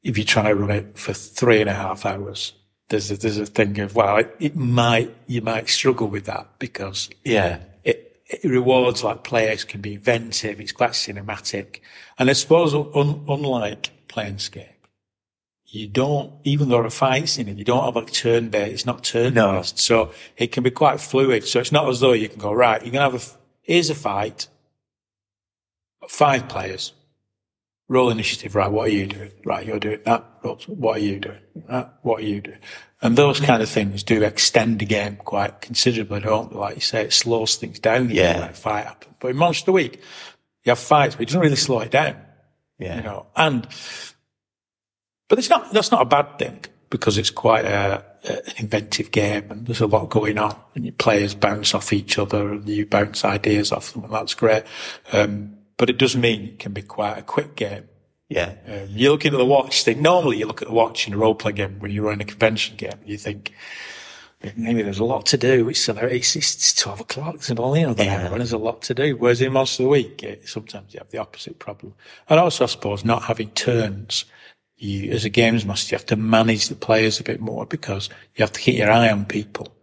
Speaker 4: if you try to run it for three and a half hours, there's a, there's a thing of, well, it, it might, you might struggle with that because
Speaker 2: Yeah.
Speaker 4: it, it rewards like players can be inventive. It's quite cinematic. And I suppose un, unlike Planescape, you don't, even though a fight's in it, you don't have a turn based. It's not turn based. So it can be quite fluid. So it's not as though you can go, right, you can have a, here's a fight, five players. Roll initiative, right, what are you doing? Right, you're doing that. What are you doing? That, what are you doing? And those kind of things do extend the game quite considerably, don't they? Like you say, it slows things down.
Speaker 2: Yeah.
Speaker 4: Like fight happens. But in Monster Week, you have fights, but it doesn't really slow it down.
Speaker 2: Yeah.
Speaker 4: You know, and, but it's not, that's not a bad thing because it's quite a, a, an inventive game and there's a lot going on and your players bounce off each other and you bounce ideas off them and that's great. Um, but it does mean it can be quite a quick game.
Speaker 2: Yeah.
Speaker 4: Um, you look into the watch thing. Normally, you look at the watch in a role play game when you're running a convention game. and You think maybe there's a lot to do. It's it's, it's twelve o'clock. It's only another
Speaker 2: Yeah.
Speaker 4: hour, and there's a lot to do. Whereas in Monster of the Week, it, sometimes you have the opposite problem. And also, I suppose, not having turns. You, as a games master, you have to manage the players a bit more because you have to keep your eye on people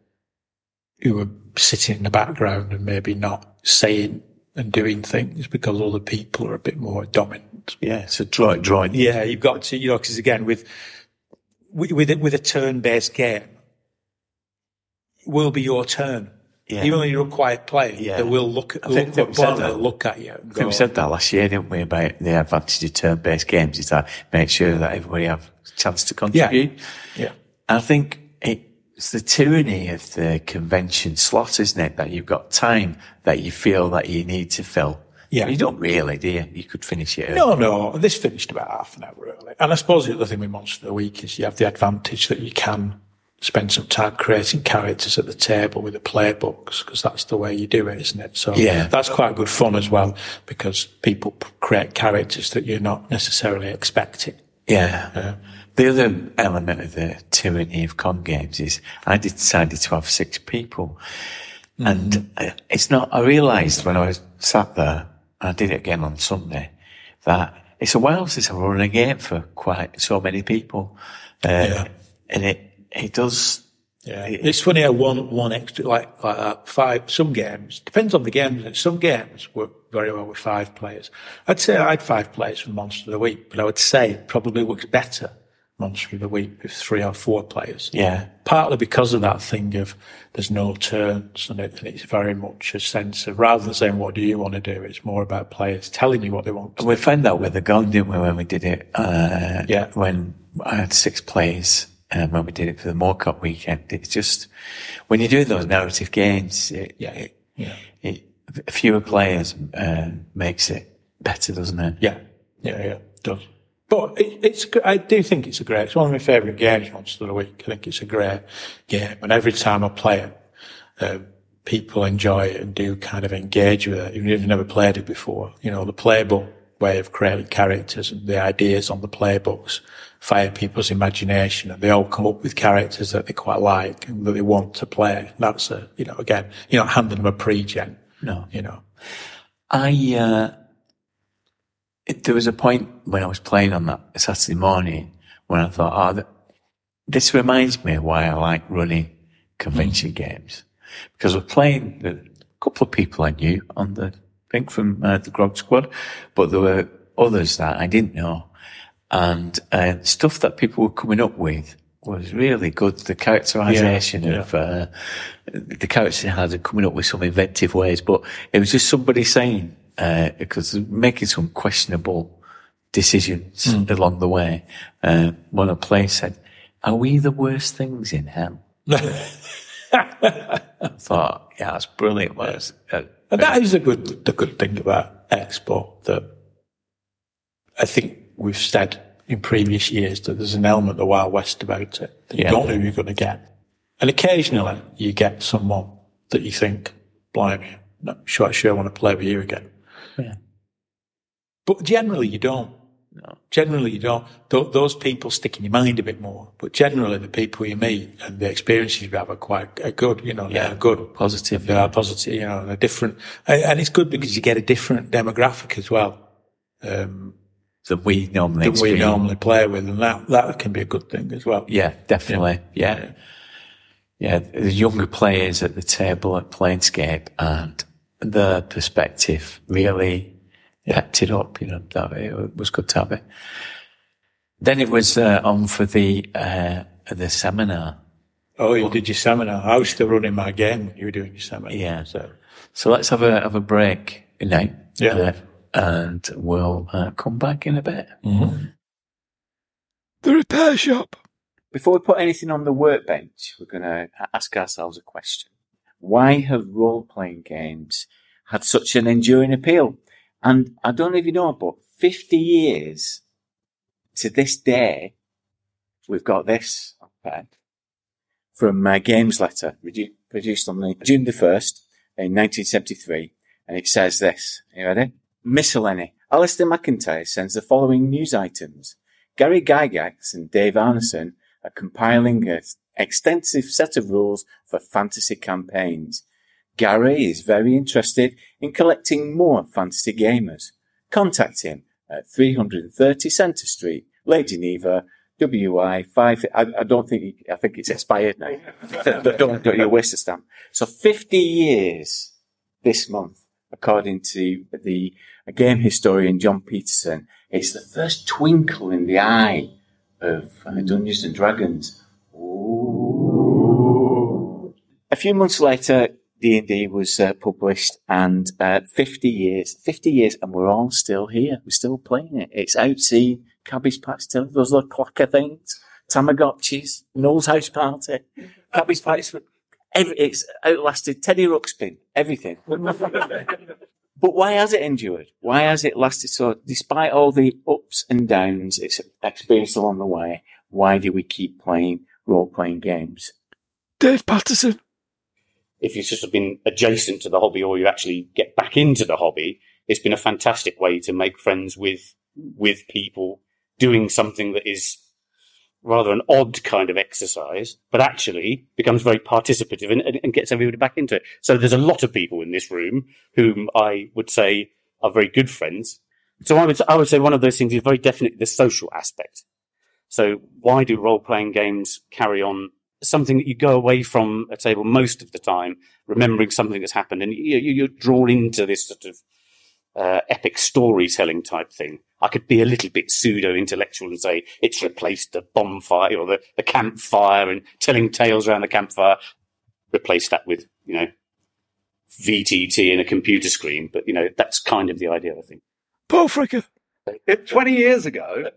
Speaker 4: who are sitting in the background and maybe not saying and doing things because other people are a bit more dominant.
Speaker 2: Yeah. So draw it, draw.
Speaker 4: Yeah, you've got to, you know, because again, with with with a, turn-based game, it will be your turn.
Speaker 2: Yeah.
Speaker 4: Even when you're a quiet player,
Speaker 2: Yeah.
Speaker 4: they will look at
Speaker 2: I think
Speaker 4: look,
Speaker 2: said that.
Speaker 4: look at you.
Speaker 2: I think
Speaker 4: go,
Speaker 2: we said that last year, didn't we, about the advantage of turn-based games is that make sure that everybody have a chance to contribute.
Speaker 4: yeah, yeah.
Speaker 2: I think it's the tyranny of the convention slot, isn't it? That you've got time that you feel that you need to fill.
Speaker 4: Yeah.
Speaker 2: You don't really, do you? You could finish it. early.
Speaker 4: No, no, this finished about half an hour early. And I suppose the other thing with Monster of the Week is you have the advantage that you can spend some time creating characters at the table with the playbooks, because that's the way you do it, isn't it? So
Speaker 2: Yeah.
Speaker 4: that's quite good fun as well, because people create characters that you're not necessarily expecting.
Speaker 2: Yeah. The other element of the tyranny of con games is I decided to have six people. And uh, it's not, I realised when I was sat there, I did it again on Sunday, that it's a while since I've run a game for quite so many people. Uh,
Speaker 4: Yeah.
Speaker 2: And it, it does,
Speaker 4: Yeah, it's funny how one one extra like like that five some games depends on the games. Some games work very well with five players. I'd say I had five players for Monster of the Week, but I would say it probably works better Monster of the Week with three or four players.
Speaker 2: yeah.
Speaker 4: Partly because of that thing of there's no turns and, it, and it's very much a sense of rather than saying what do you want to do, it's more about players telling you what they want.
Speaker 2: We found that with the gun, didn't we, when we did it? Uh,
Speaker 4: Yeah.
Speaker 2: When I had six players, um, when we did it for the More Cup weekend, it's just, when you're doing those narrative games, it,
Speaker 4: Yeah.
Speaker 2: it,
Speaker 4: Yeah,
Speaker 2: it, fewer players, uh, makes it better, doesn't it?
Speaker 4: yeah, yeah, yeah, it does. But it, it's, I do think it's a great, it's one of my favourite games, Monster of the Week. I think it's a great game. And every time I play it, uh, people enjoy it and do kind of engage with it, even if you've never played it before. You know, the playbook way of creating characters and the ideas on the playbooks fire people's imagination and they all come up with characters that they quite like and that they want to play. That's a, you know, again, you're not handing them a pre-gen.
Speaker 2: No.
Speaker 4: You know.
Speaker 2: I, uh, it, there was a point when I was playing on that Saturday morning when I thought, oh, th- this reminds me of why I like running convention games. Because we're playing with a couple of people I knew on the thing from uh, the Grog Squad, but there were others that I didn't know. And uh, stuff that people were coming up with was really good. The characterization
Speaker 4: Yeah,
Speaker 2: of uh, the characters had and coming up with some inventive ways, but it was just somebody saying because they're making some questionable decisions along the way. Uh, one of the players said, "Are we the worst things in hell?" (laughs) I thought, yeah, that's brilliant. Was uh,
Speaker 4: And that is a good, the good thing about Expo that I think we've said in previous years that there's an element of Wild West about it that you
Speaker 2: Yeah.
Speaker 4: don't know who you're going to get. And occasionally you get someone that you think, blimey, no, sure, sure I want to play with you again.
Speaker 2: Yeah.
Speaker 4: But generally you don't.
Speaker 2: No.
Speaker 4: Generally you don't. Th- those people stick in your mind a bit more. But generally the people you meet and the experiences you have are quite are good, you know,
Speaker 2: Yeah.
Speaker 4: they're good.
Speaker 2: positive.
Speaker 4: They are positive, you know, they're different. And, and it's good because you get a different demographic as well um,
Speaker 2: that we normally
Speaker 4: that we normally play with. And that, that can be a good thing as well.
Speaker 2: Yeah, definitely. Yeah. Yeah. The younger players at the table at Planescape and the perspective really pepped it up, you know, it was good to have it. Then it was uh, on for the, uh, the seminar.
Speaker 4: Oh, you did your seminar. I was still running my game when you were doing your seminar.
Speaker 2: Yeah.
Speaker 4: So,
Speaker 2: So let's have a, have a break now.
Speaker 4: Yeah.
Speaker 2: Uh,
Speaker 6: and we'll uh, come back in a bit.
Speaker 7: Mm-hmm.
Speaker 5: The repair shop.
Speaker 2: Before we put anything on the workbench, we're going to ask ourselves a question. Why have role playing games had such an enduring appeal? And I don't know if you know, but 50 years to this day, we've got this from uh, Games Letter, produced on the June the 1st in 1973. And it says this. Are you ready? Miscellany. Alistair McIntyre sends the following news items. Gary Gygax and Dave Arneson are compiling an extensive set of rules for fantasy campaigns. Gary is very interested in collecting more fantasy gamers. Contact him at 330 Centre Street, Lake Geneva, WI five. I, I don't think I think it's expired now. (laughs) don't, don't, don't you waste a stamp. So 50 years this month, according to the game historian Jon Peterson, it's the first twinkle in the eye of uh, Dungeons and Dragons. Ooh. A few months later, D&D was uh, published and uh, 50 years, 50 years and we're all still here. We're still playing it. It's out. Outsea, Cabbage Patch, those little clocker things, Tamagotchis, Noel's House Party, Cabbage Patch. Every, it's outlasted Teddy Ruxpin, everything. (laughs) But why has it endured? Why has it lasted so, despite all the ups and downs it's experienced along the way, why do we keep playing role playing games?
Speaker 5: Dave Patterson.
Speaker 8: If you've sort of been adjacent to the hobby or you actually get back into the hobby, it's been a fantastic way to make friends with, with people doing something that is rather an odd kind of exercise, but actually becomes very participative and, and, gets everybody back into it. So there's a lot of people in this room whom I would say are very good friends. So I would, I would say one of those things is very definitely the social aspect. So why do role playing games carry on? Something that you go away from a table most of the time, remembering something that's happened, and you, you're drawn into this sort of uh, epic storytelling type thing. I could be a little bit pseudo intellectual and say it's replaced the bonfire or the, the campfire and telling tales around the campfire. Replace that with, you know, VTT in a computer screen. But, you know, that's kind of the idea, I think.
Speaker 5: Paul Fricker.
Speaker 9: 20 years ago,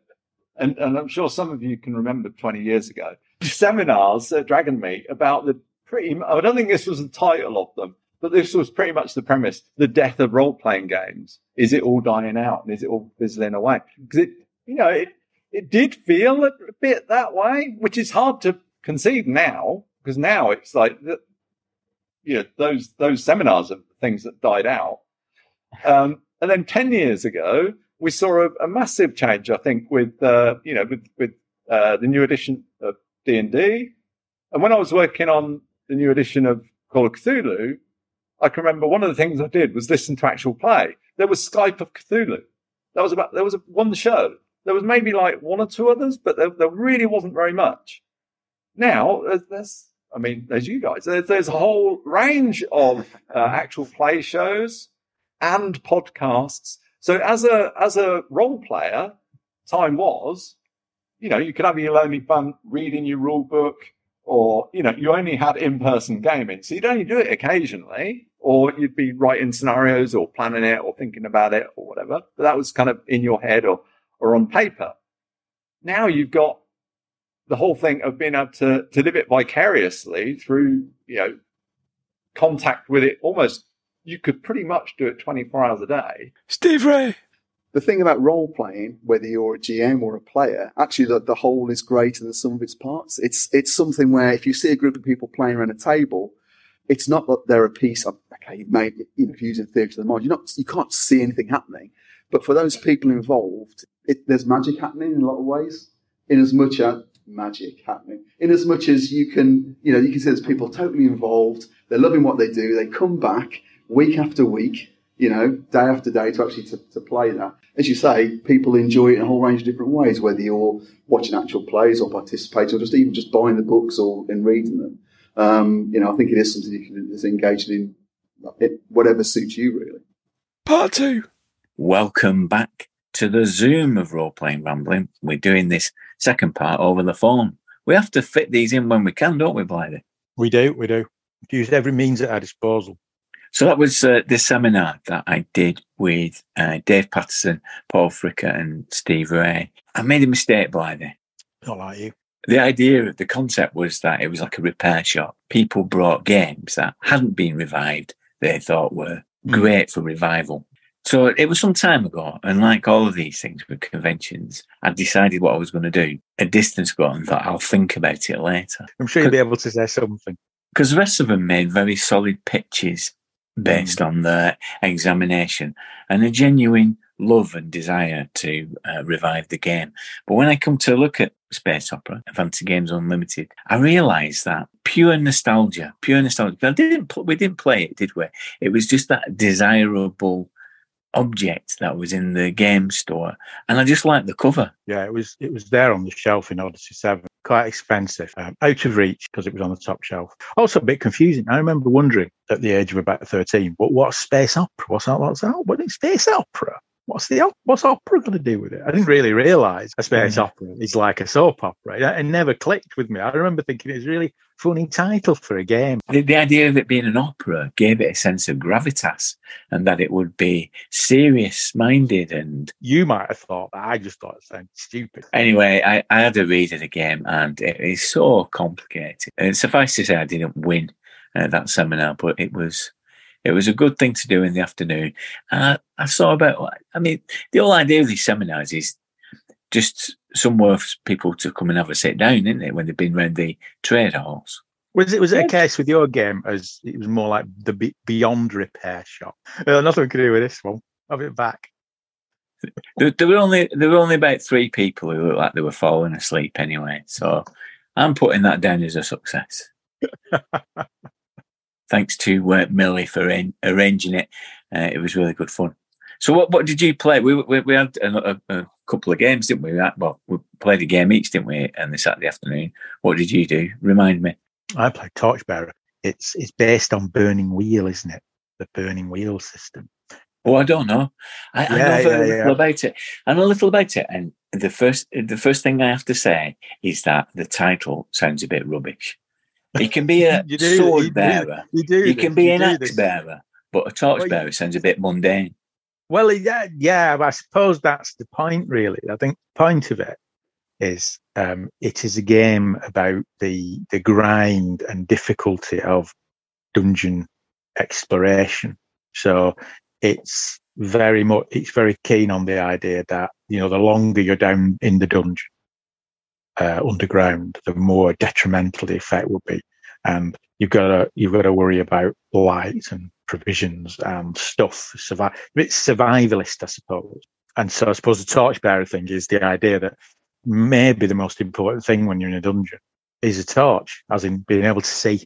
Speaker 9: and, and I'm sure some of you can remember 20 years ago, seminars at Dragon Meet about the pretty, I don't think this was the title of them, but this was pretty much the premise. The death of role playing games. Is it all dying out and is it all fizzling away? Because it, you know, it, it did feel a bit that way, which is hard to conceive now because now it's like, the, you know, those, those seminars are things that died out. Um, and then 10 years ago, we saw a, a massive change, I think, with, uh, you know, with, with, uh, the new edition D&D. And when I was working on the new edition of Call of Cthulhu, I can remember one of the things I did was listen to actual play. There was Skype of Cthulhu. That was about, there was one show. There was maybe like one or two others, but there, there really wasn't very much. Now, there's, there's I mean, there's you guys. There's, there's a whole range of uh, actual play shows and podcasts. So as a, as a role player, time was, you know, you could have your lonely fun reading your rule book or, you know, you only had in-person gaming. So you'd only do it occasionally or you'd be writing scenarios or planning it or thinking about it or whatever. But that was kind of in your head or, or on paper. Now you've got the whole thing of being able to, to live it vicariously through, you know, contact with it almost, you could pretty much do it 24 hours a day.
Speaker 5: Steve Ray.
Speaker 10: The thing about role playing, whether you're a GM or a player, actually the, the whole is greater than sum of its parts. It's, it's something where if you see a group of people playing around a table, it's not that they're a piece of, okay, made, you know, using theatre of the mind, you're not, you can't see anything happening. But for those people involved, it, there's magic happening in a lot of ways, in as much as magic happening, in as much as you can, you know, you can see there's people totally involved. They're loving what they do. They come back week after week, you know, day after day to actually to, to play that. As you say, people enjoy it in a whole range of different ways, whether you're watching actual plays or participating or just even just buying the books or in reading them um, you know, I think it is something you can is engaged in, it, whatever suits you really.
Speaker 5: Part two.
Speaker 6: Welcome back to the Zoom of role playing rambling. We're doing this second part over the phone. We have to fit these in when we can, don't we, Blythe?
Speaker 4: We do, we do. We've used every means at our disposal.
Speaker 2: So that was uh, the seminar that I did with uh, Dave Patterson, Paul Fricker, and Steve Ray. I made a mistake by there.
Speaker 4: Not like you.
Speaker 2: The idea, of the concept was that it was like a repair shop. People brought games that hadn't been revived, they thought were great for revival. So it was some time ago, and like all of these things with conventions, I decided what I was going to do a distance ago and thought I'll think about it later.
Speaker 4: I'm sure you'll be able to say something.
Speaker 2: Because the rest of them made very solid pitches based on their examination and a genuine love and desire to uh, revive the game. But when I come to look at Space Opera, Fantasy Games Unlimited, I realise that pure nostalgia, pure nostalgia. I didn't, we didn't play it, did we? It was just that desirable object that was in the game store, and I just liked the cover.
Speaker 4: Yeah, it was it was there on the shelf in Odyssey Seven. Quite expensive, um, out of reach because it was on the top shelf. Also a bit confusing. I remember wondering at the age of about thirteen, but what space opera? What's that? What's that? What is space opera? What's the what's opera going to do with it? I didn't really realise a space mm. opera is like a soap opera. It, it never clicked with me. I remember thinking it was really funny title for a game.
Speaker 2: The, the idea of it being an opera gave it a sense of gravitas and that it would be serious minded and
Speaker 4: You might have thought that. I just thought it sounded stupid.
Speaker 2: Anyway, I, I had a read of the game and it is so complicated. And suffice to say, I didn't win at that seminar, but it was it was a good thing to do in the afternoon. And I, I saw about, I mean, the whole idea of these seminars is just somewhere for people to come and have a sit down, isn't it, when they've been round the trade halls.
Speaker 4: Was it was it a case with your game as it was more like the beyond repair shop? Uh, nothing to do with this one. I'll have it back.
Speaker 2: There, there were only there were only about three people who looked like they were falling asleep anyway. So I'm putting that down as a success. (laughs) Thanks to uh, Millie for arra- arranging it. Uh, it was really good fun. So what what did you play? We we, we had a, a, couple of games, didn't we? We Well, we played a game each, didn't we? On the Saturday afternoon. What did you do? Remind me.
Speaker 4: I played Torchbearer. It's it's based on Burning Wheel, isn't it? The Burning Wheel system.
Speaker 2: Oh, I don't know. I, I know very
Speaker 4: yeah,
Speaker 2: little
Speaker 4: yeah.
Speaker 2: about it. I know a little about it, and the first the first thing I have to say is that the title sounds a bit rubbish. It can be a (laughs)
Speaker 4: You do, you
Speaker 2: sword
Speaker 4: do,
Speaker 2: bearer.
Speaker 4: You do.
Speaker 2: You
Speaker 4: this,
Speaker 2: can be
Speaker 4: you
Speaker 2: an axe bearer, but a torch
Speaker 4: Well,
Speaker 2: bearer sounds a bit mundane.
Speaker 4: Well, yeah, yeah, I suppose that's the point, really. I think the point of it is um, it is a game about the the grind and difficulty of dungeon exploration. So it's very much it's very keen on the idea that you know the longer you're down in the dungeon uh, underground, the more detrimental the effect will be, and you've got to you've got to worry about light and provisions and stuff. Survive. It's survivalist, I suppose. And so I suppose the torchbearer thing is the idea that maybe the most important thing when you're in a dungeon is a torch, as in being able to see.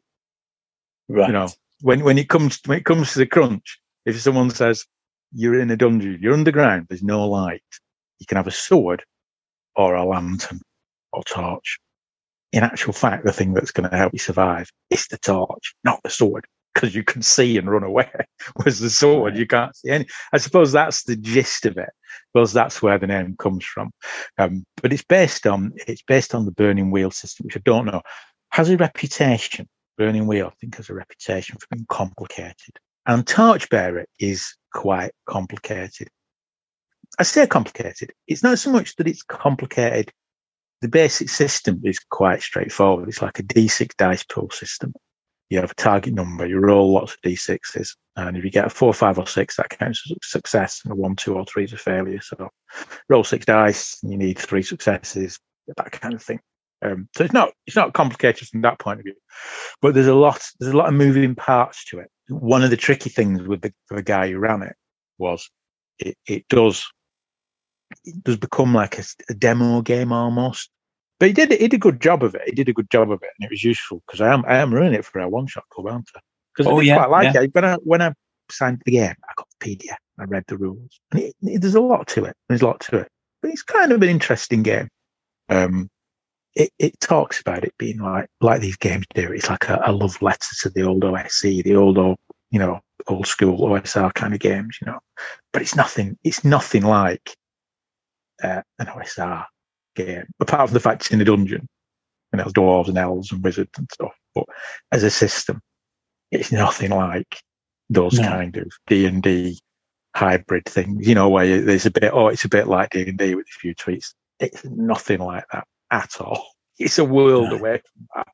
Speaker 2: Right.
Speaker 4: You know, when when it comes when it comes to the crunch, if someone says you're in a dungeon, you're underground, there's no light, you can have a sword or a lantern or torch. In actual fact, the thing that's going to help you survive is the torch, not the sword, because you can see and run away. (laughs) Whereas the sword, you can't see any. I suppose that's the gist of it. Because that's where the name comes from. Um, but it's based on it's based on the burning wheel system, which I don't know has a reputation. Burning wheel, I think, has a reputation for being complicated. And Torchbearer is quite complicated. I say complicated. It's not so much that it's complicated. The basic system is quite straightforward. It's like a D6 dice pool system. You have a target number, you roll lots of D6s, and if you get a four, five, or six, that counts as a success, and a one, two, or three is a failure. So roll six dice, and you need three successes, that kind of thing. Um, so it's not it's not complicated from that point of view, but there's a lot there's a lot of moving parts to it. One of the tricky things with the, the guy who ran it was it, it does does become like a, a demo game almost. But he did he did a good job of it. He did a good job of it, and it was useful because I am I am running it for a one shot club, aren't I? Because
Speaker 2: Oh,
Speaker 4: I
Speaker 2: yeah,
Speaker 4: quite like
Speaker 2: yeah.
Speaker 4: it. When I when I signed the game, I got the PDF. I read the rules, and it, it- there's a lot to it. There's a lot to it, but it's kind of an interesting game. Um, it, it talks about it being like like these games do. It's like a, a love letter to the old OSC, the old old you know old school OSR kind of games, you know. But it's nothing. It's nothing like uh, an OSR game, apart from the fact it's in a dungeon and there's dwarves and elves and wizards and stuff. But as a system, it's nothing like those
Speaker 2: No.
Speaker 4: kind of D and D hybrid things. You know, where there's a bit, oh, it's a bit like D and D with a few tweaks. It's nothing like that at all. (laughs) It's a world
Speaker 2: No.
Speaker 4: away from that.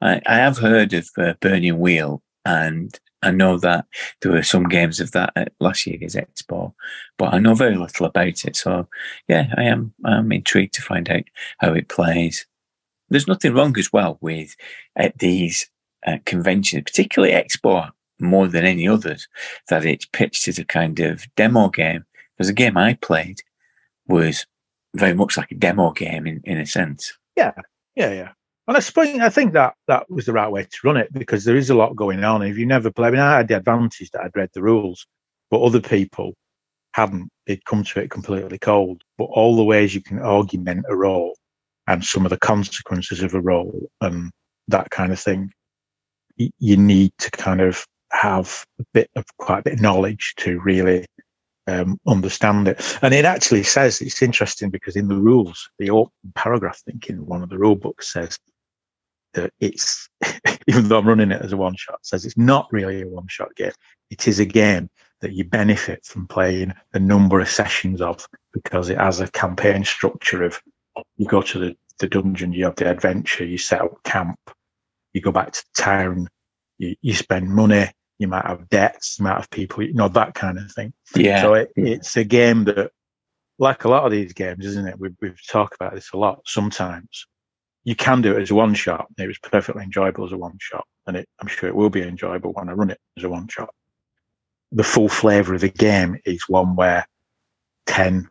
Speaker 2: I, I have heard of uh, Burning Wheel, and I know that there were some games of that at last year's Expo, but I know very little about it. So, yeah, I am I'm intrigued to find out how it plays. There's nothing wrong as well with at these uh, conventions, particularly Expo, more than any others, that it's pitched as a kind of demo game. Because the game I played was very much like a demo game in, in a sense.
Speaker 4: Yeah. Yeah, yeah. And I suppose I think that that was the right way to run it because there is a lot going on. If you never play, I mean, I had the advantage that I'd read the rules, but other people hadn't. They'd come to it completely cold. But all the ways you can augment a role and some of the consequences of a role and that kind of thing, you need to kind of have a bit of quite a bit of knowledge to really um, understand it. And it actually says it's interesting because in the rules, the open paragraph, I think in one of the rule books says that it's, (laughs) even though I'm running it as a one shot, says it's not really a one shot game. It is a game that you benefit from playing a number of sessions of because it has a campaign structure of you go to the, the dungeon, you have the adventure, you set up camp, you go back to town, you, you spend money, you might have debts, you might have people, you know, that kind of thing.
Speaker 2: Yeah.
Speaker 4: So it, it's a game that, like a lot of these games, isn't it? We've, we've talked about this a lot. Sometimes you can do it as a one shot. It was perfectly enjoyable as a one shot, and it, I'm sure it will be enjoyable when I run it as a one shot. The full flavour of the game is one where 10,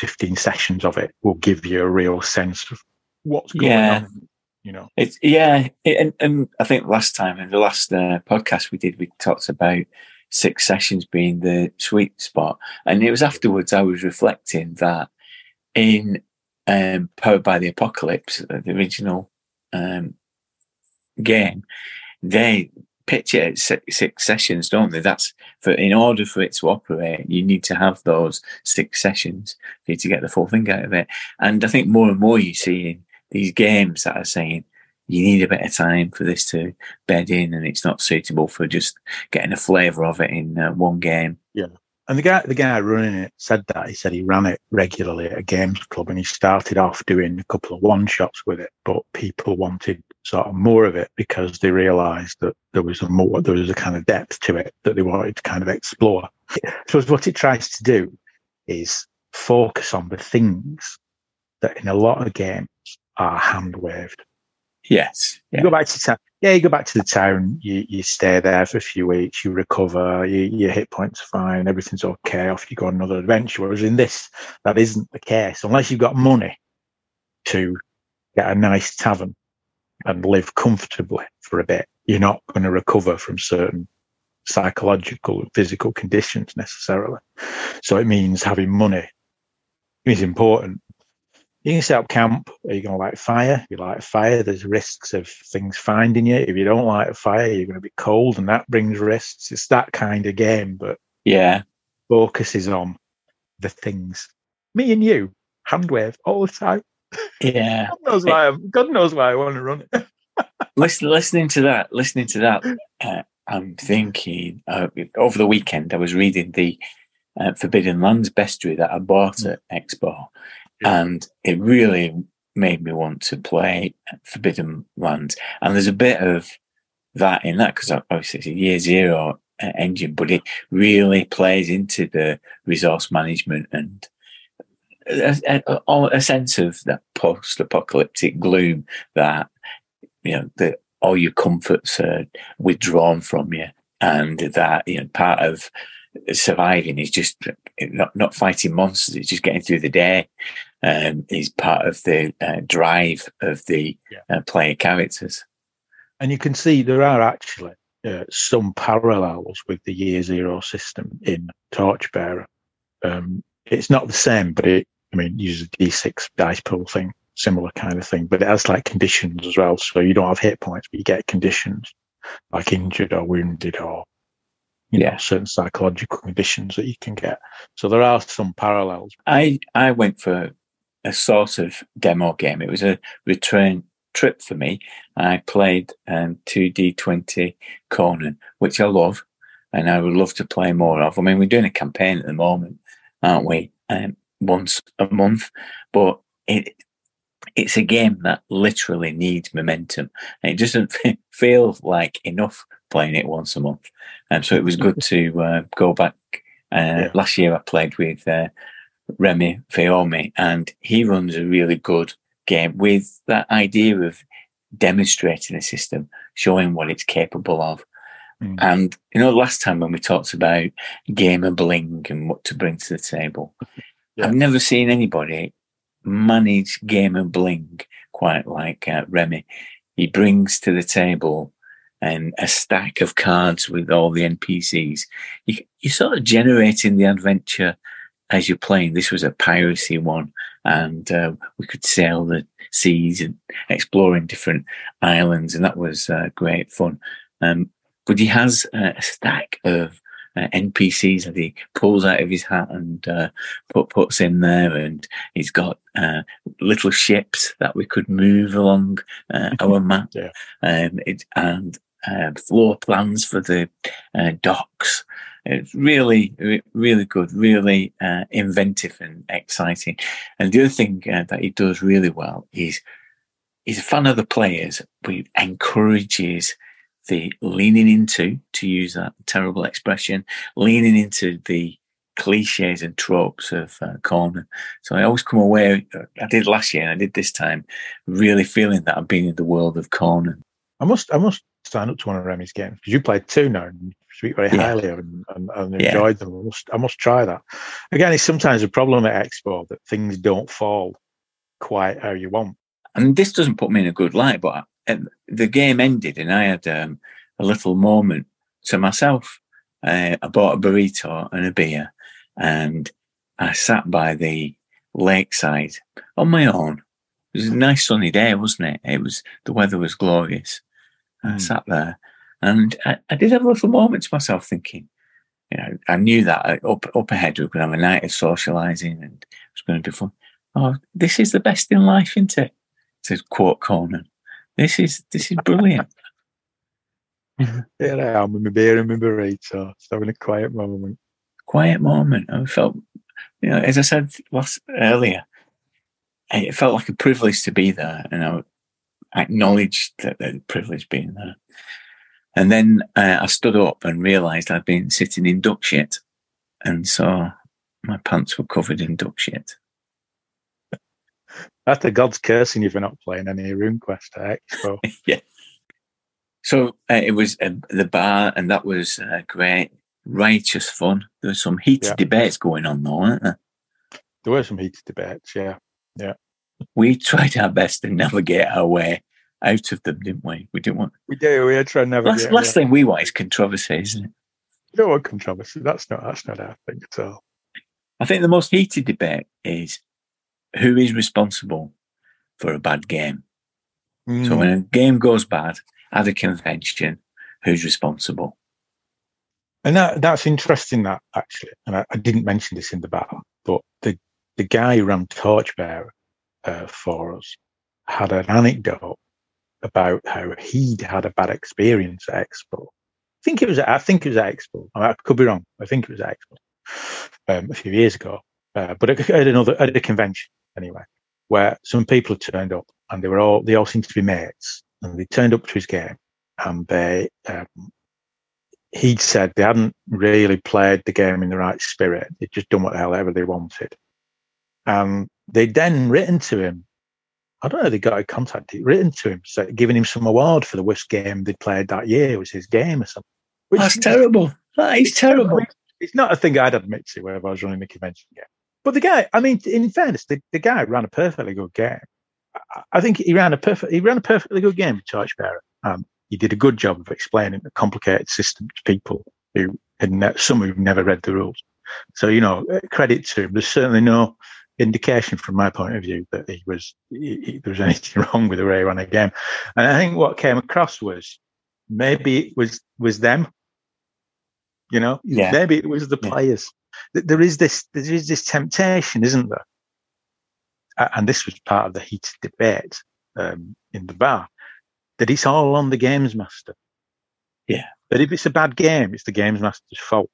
Speaker 4: 15 sessions of it will give you a real sense of what's going
Speaker 2: Yeah.
Speaker 4: on. You know,
Speaker 2: It's yeah, it, and, and I think last time in the last uh, podcast we did, we talked about six sessions being the sweet spot, and it was afterwards I was reflecting that in um, Powered by the Apocalypse, uh, the original um, game, they pitch it at six, sessions, don't they? That's for in order for it to operate, you need to have those six sessions for you to get the full thing out of it. And I think more and more you see in these games that are saying you need a bit of time for this to bed in and it's not suitable for just getting a flavour of it in uh, one game.
Speaker 4: And the guy, the guy running it said that he said he ran it regularly at a games club, and he started off doing a couple of one shots with it, but people wanted sort of more of it because they realised that there was a more, there was a kind of depth to it that they wanted to kind of explore. So what it tries to do is focus on the things that in a lot of games are hand waved.
Speaker 2: Yes.
Speaker 4: You
Speaker 2: Yeah.
Speaker 4: go back to. Yeah, you go back to the town. You you stay there for a few weeks. You recover. You, your hit points are fine. Everything's okay. Off you go on another adventure. Whereas in this, that isn't the case. Unless you've got money to get a nice tavern and live comfortably for a bit, you're not going to recover from certain psychological and physical conditions necessarily. So it means having money is important. You can set up camp. Are you going to light fire? If you light fire, there's risks of things finding you. If you don't light a fire, you're going to be cold, and that brings risks. It's that kind of game, but
Speaker 2: Yeah.
Speaker 4: focuses on the things. Me and you, hand wave all the time.
Speaker 2: Yeah. (laughs)
Speaker 4: God knows why. I'm, God knows why I want to run it. (laughs)
Speaker 2: Listen, listening to that, listening to that, uh, I'm thinking uh, over the weekend I was reading the uh, Forbidden Lands bestiary that I bought at Expo, And it really made me want to play Forbidden Lands. And there's a bit of that in that because obviously it's a year zero uh, engine, but it really plays into the resource management and a, a, a- a sense of that post-apocalyptic gloom that you know that all your comforts are withdrawn from you, and that you know part of surviving is just not not fighting monsters; it's just getting through the day. Um, is part of the uh, drive of the
Speaker 4: Yeah.
Speaker 2: uh, player characters.
Speaker 4: And you can see there are actually uh, some parallels with the year zero system in Torchbearer. Um, it's not the same, but it, I mean, uses a D6 dice pool thing, similar kind of thing, but it has like conditions as well. So you don't have hit points, but you get conditions like injured or wounded or, you
Speaker 2: Yeah.
Speaker 4: know, certain psychological conditions that you can get. So there are some parallels.
Speaker 2: I I went for a sort of demo game. It was a return trip for me. I played um, 2D20 Conan, which I love, and I would love to play more of. I mean, we're doing a campaign at the moment, aren't we? Um, once a month, but it it's a game that literally needs momentum, and it doesn't (laughs) feel like enough playing it once a month. And um, so it was good to uh, go back. Uh, yeah. Last year I played with uh, Remy Feomi, and he runs a really good game with that idea of demonstrating a system, showing what it's capable of. Mm. And you know, last time when we talked about gamer bling and what to bring to the table, yeah. I've never seen anybody manage gamer bling quite like uh, Remy. He brings to the table and a stack of cards with all the NPCs. You, you're sort of generating the adventure as you're playing. This was a piracy one, and uh, we could sail the seas and exploring different islands, and that was uh, great fun. Um, but he has uh, a stack of uh, NPCs that he pulls out of his hat and uh, put puts in there, and he's got uh, little ships that we could move along uh, our (laughs) map, yeah. um, it, and uh, floor plans for the uh, docks. It's really, really good, really uh, inventive and exciting. And the other thing uh, that he does really well is he's a fan of the players, but he encourages the leaning into, to use that terrible expression, leaning into the cliches and tropes of uh, Conan. So I always come away, I did last year and I did this time, really feeling that I've been in the world of Conan.
Speaker 4: I must, I must sign up to one of Remy's games because you played two now and speak very yeah. highly of and, and, and yeah. enjoyed them. I must, I must try that. Again, it's sometimes a problem at Expo that things don't fall quite how you want.
Speaker 2: And this doesn't put me in a good light, but I, the game ended and I had um, a little moment to myself. Uh, I bought a burrito and a beer and I sat by the lakeside on my own. It was a nice sunny day, wasn't it? It was, the weather was glorious. Mm. I hmm. sat there and I, I, did have a little moment to myself thinking, you know, I knew that up, up ahead we were going to have a night of socializing and it was going to be fun. Oh, this is the best in life, isn't it? To quote Conan. This is, this is brilliant.
Speaker 4: Here I am with my beer and my burrito, just having a quiet moment.
Speaker 2: Quiet moment. I felt, you know, as I said last earlier, it felt like a privilege to be there, and I acknowledged that the privilege being there. And then uh, I stood up and realised I'd been sitting in duck shit, and so my pants were covered in duck shit.
Speaker 4: That's the God's cursing you for not playing any RuneQuest at Expo. (laughs)
Speaker 2: yeah. So uh, it was uh, the bar, and that was uh, great, righteous fun. There was some heated yeah. debates going on, though, weren't there?
Speaker 4: There were some heated debates, yeah, yeah.
Speaker 2: We tried our best to navigate our way out of them, didn't we? We didn't want.
Speaker 4: We do. We had to try navigate.
Speaker 2: Last, last thing we want is controversy, isn't it?
Speaker 4: You don't want controversy. That's not. That's not our thing at all.
Speaker 2: I think the most heated debate is who is responsible for a bad game. Mm. So when a game goes bad, at a convention who's responsible.
Speaker 4: And that, that's interesting, that actually. And I, I, didn't mention this in the bar, but the, the guy who ran Torchbearer uh, for us had an anecdote about how he'd had a bad experience at Expo. I think it was. I think it was at Expo. I could be wrong. I think it was at Expo um, a few years ago, uh, but at another at a convention anyway, where some people had turned up and they were all they all seemed to be mates, and they turned up to his game and they um, he'd said they hadn't really played the game in the right spirit. They'd just done whatever they wanted. And they'd then written to him. I don't know, they got a contact, written to him, so giving him some award for the worst game they'd played that year. It was his game or something.
Speaker 2: Which, That's terrible. That is terrible.
Speaker 4: It's not a thing I'd admit to whenever I was running the convention game. But the guy, I mean, in fairness, the, the guy ran a perfectly good game. I think he ran a perfect he ran a perfectly good game with Torchbearer. Um, he did a good job of explaining the complicated system to people who had ne- some who've never read the rules. So you know, uh, credit to him. There's certainly no indication from my point of view that he was he, he, there was (laughs) anything wrong with the way he ran a game. And I think what came across was maybe it was was them. You know, yeah. maybe it was the players. Yeah. There is this there is this temptation, isn't there? and this was part of the heated debate, um, in the bar, that it's all on the games master.
Speaker 2: Yeah.
Speaker 4: That if it's a bad game, it's the games master's fault.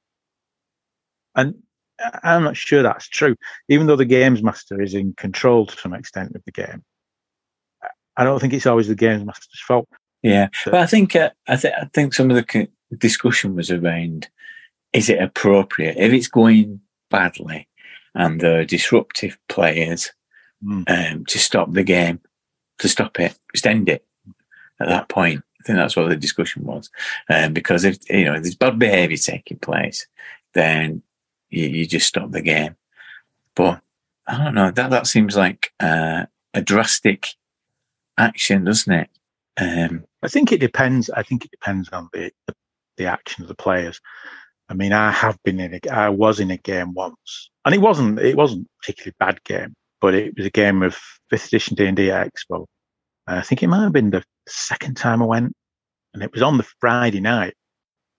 Speaker 4: And I'm not sure that's true. Even though the games master is in control to some extent of the game, I don't think it's always the games master's fault.
Speaker 2: Yeah, but I think uh, I, th- I think some of the discussion was around: is it appropriate if it's going badly and the disruptive players mm. um, to stop the game, to stop it, just end it at that point. I think that's what the discussion was, um, because if you know if there's bad behaviour taking place, then you, you just stop the game. But I don't know. That that seems like uh, a drastic action, doesn't it? Um,
Speaker 4: I think it depends. I think it depends on the, the, the action of the players. I mean, I have been in a, I was in a game once, and it wasn't it wasn't a particularly bad game, but it was a game of fifth edition D and D Expo. I think it might have been the second time I went, and it was on the Friday night,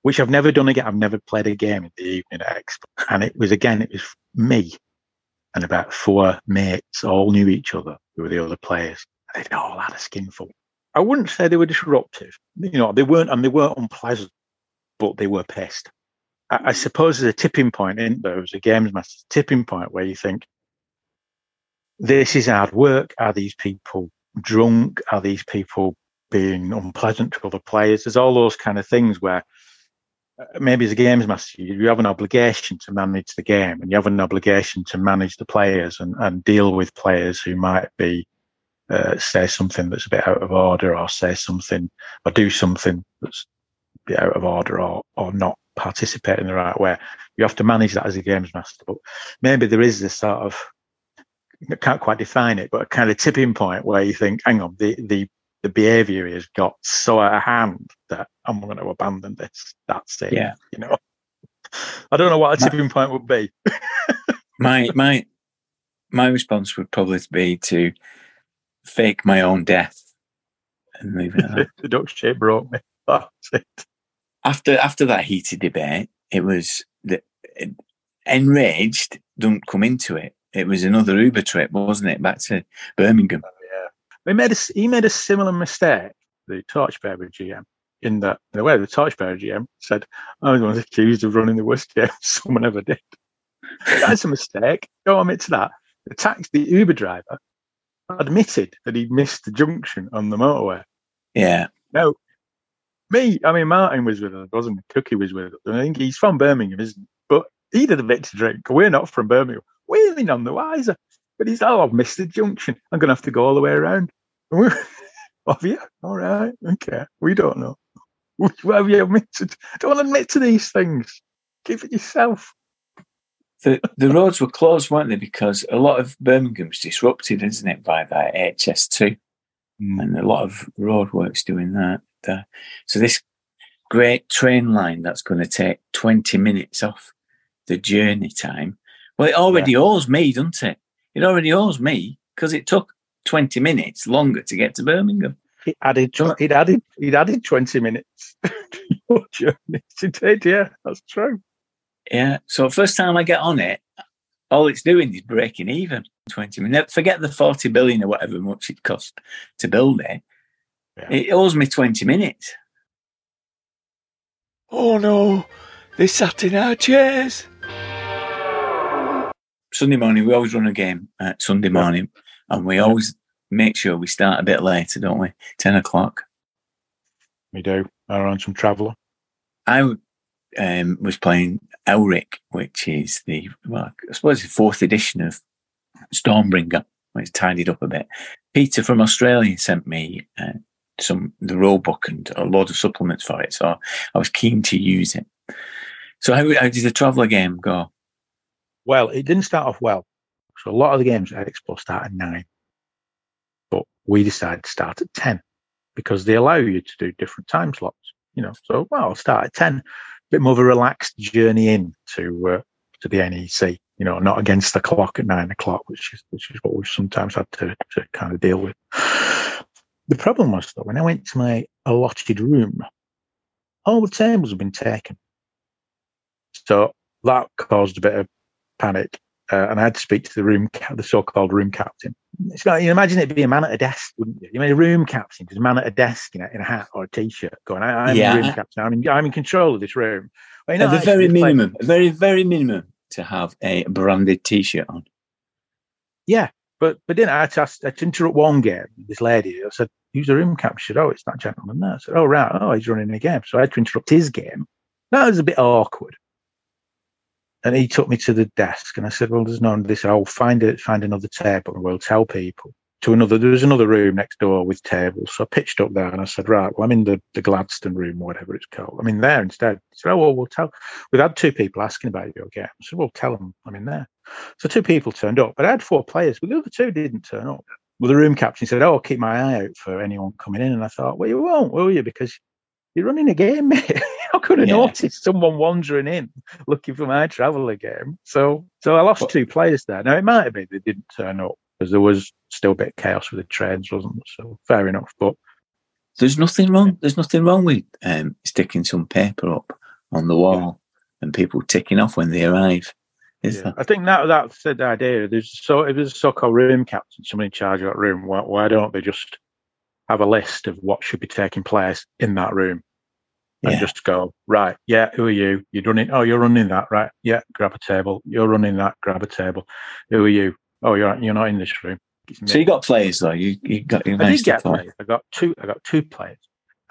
Speaker 4: which I've never done again. I've never played a game in the evening at Expo, and it was again it was me and about four mates all knew each other who were the other players. They'd all had a skinful. I wouldn't say they were disruptive. You know, they weren't, and they weren't unpleasant, but they were pissed. I, I suppose there's a tipping point, in there? As a games master tipping point where you think, this is hard work. Are these people drunk? Are these people being unpleasant to other players? There's all those kind of things where maybe as a games master, you have an obligation to manage the game and you have an obligation to manage the players and, and deal with players who might be uh, say something that's a bit out of order or say something or do something that's a bit out of order or, or not participate in the right way. You have to manage that as a games master. But maybe there is this sort of, I can't quite define it, but a kind of tipping point where you think, hang on, the, the, the behavior has got so out of hand that I'm going to abandon this. That's it.
Speaker 2: Yeah.
Speaker 4: You know, I don't know what a tipping point would be. (laughs)
Speaker 2: my, my, my response would probably be to fake my own death and leave it. (laughs)
Speaker 4: the duck shape broke me. (laughs) That's it
Speaker 2: after after that heated debate, it was that enraged don't come into it. It was another Uber trip, wasn't it, back to Birmingham? Oh,
Speaker 4: yeah, he made a he made a similar mistake. The Torchbearer GM, in that in a way, the Torchbearer GM said, "I was accused of running the worst game (laughs) someone ever did." That's a mistake. Don't admit to that. The taxi, the Uber driver, admitted that he missed the junction on the motorway.
Speaker 2: Yeah.
Speaker 4: No, me, I mean, Martin was with us, wasn't he? Cookie was with us. I think he's from Birmingham, isn't he? But he did a bit to drink. We're not from Birmingham. We're none the wiser. But he's, oh, I've missed the junction. I'm going to have to go all the way around. (laughs) have you? All right. Okay. We don't know. (laughs) Have you admitted? Don't admit to these things. Keep it yourself.
Speaker 2: The, the roads were closed, weren't they? Because a lot of Birmingham's disrupted, isn't it, by that HS2? Mm. And a lot of roadworks doing that. Uh, so this great train line that's going to take 20 minutes off the journey time. Well, it already yeah. owes me, doesn't it? It already owes me because it took 20 minutes longer to get to Birmingham.
Speaker 4: It added, it added, it added 20 minutes (laughs) to your journey. It did, yeah, that's true.
Speaker 2: Yeah. So first time I get on it, all it's doing is breaking even 20 minutes. Forget the 40 billion or whatever much it cost to build it. Yeah. It owes me 20 minutes.
Speaker 11: Oh no, they sat in our chairs.
Speaker 2: Sunday morning, we always run a game at Sunday morning, and we always make sure we start a bit later, don't we? 10 o'clock.
Speaker 4: We do. I run some Traveller.
Speaker 2: I um, was playing Elric, which is the, well, I suppose the fourth edition of Stormbringer. It's tidied up a bit. Peter from Australia sent me uh, some the rule book and a load of supplements for it. So I was keen to use it. So how, how did the Traveller game go?
Speaker 4: Well, it didn't start off well. So a lot of the games at Expo start at nine, we decided to start at ten because they allow you to do different time slots. You know, so well, I'll start at ten. A bit more of a relaxed journey in to uh, to the NEC. You know, not against the clock at nine o'clock, which is which is what we've sometimes had to to kind of deal with. The problem was though, when I went to my allotted room, all the tables had been taken. So that caused a bit of panic. Uh, and I had to speak to the room, the so-called room captain. It's like you imagine it being a man at a desk, wouldn't you? You mean a room captain, just a man at a desk in a, in a hat or a t-shirt, going, I, "I'm
Speaker 2: Yeah.
Speaker 4: the room captain. I'm in, I'm in control of this room." Well, you know,
Speaker 2: At the very minimum, very, very minimum to have a branded T-shirt on.
Speaker 4: yeah, but but then I had to, ask, I had to interrupt one game. This lady, I said, "Who's the room captain?" She said, "Oh, it's that gentleman there." I said, "Oh, right. Oh, he's running a game." So I had to interrupt his game. That was a bit awkward. And he took me to the desk, and I said, "Well, there's no this. I'll find it. Find another table, and we'll tell people." To another, there was another room next door with tables. So I pitched up there, and I said, "Right, well, I'm in the, the Gladstone room, whatever it's called. I'm in there instead." He said, "Oh, well, we'll tell." We've had two people asking about your game. I said, "Well, tell them I'm in there." So two people turned up, but I had four players, but the other two didn't turn up. Well, the room captain said, "Oh, I'll keep my eye out for anyone coming in," and I thought, "Well, you won't, will you? Because you're running a game, mate. (laughs) How could I
Speaker 2: Yeah.
Speaker 4: notice someone wandering in looking for my traveller game?" So, so I lost
Speaker 2: But-
Speaker 4: two players there. Now it might have been they didn't turn up because there was still a bit of chaos with the trains, wasn't there? So fair enough. But
Speaker 2: There's nothing wrong. There's nothing wrong with um, sticking some paper up on the wall and people ticking off when they arrive. Is
Speaker 4: Yeah. I think that that's the idea. There's so if there's a so-called room captain, someone in charge of that room, why, why don't they just have a list of what should be taking place in that room and
Speaker 2: Yeah.
Speaker 4: just go right? Yeah, who are you? You're running. Oh, you're running that, right? Yeah, grab a table. You're running that. Grab a table. Who are you? Oh, you're you're not in this room.
Speaker 2: So you got players though. You you got you
Speaker 4: I did get
Speaker 2: play.
Speaker 4: players. I got two. I got two players,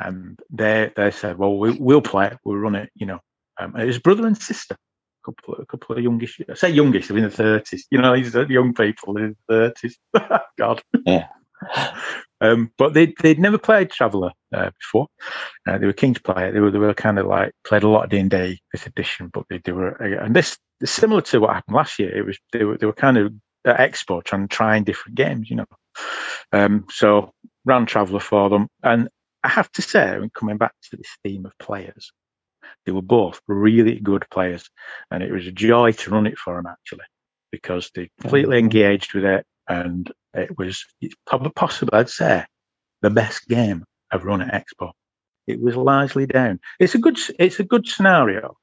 Speaker 4: and they they said, "Well, we, we'll play it. We'll run it." You know, um, it was brother and sister. A couple, a couple of youngish. I say youngish. They're in the thirties. You know, these are young people in the thirties. (laughs) God.
Speaker 2: Yeah. (laughs)
Speaker 4: Um, but they they'd never played Traveller uh, before. Uh, they were keen to play it. They were they were kind of like played a lot of D and D this edition, but they, they were and this similar to what happened last year. It was they were they were kind of at Expo trying trying different games, you know. Um, so ran Traveller for them, and I have to say, when coming back to this theme of players, they were both really good players, and it was a joy to run it for them actually, because they completely engaged with it, and it was it's probably possible I'd say the best game I've run at Expo. It was largely down. It's a good it's a good scenario,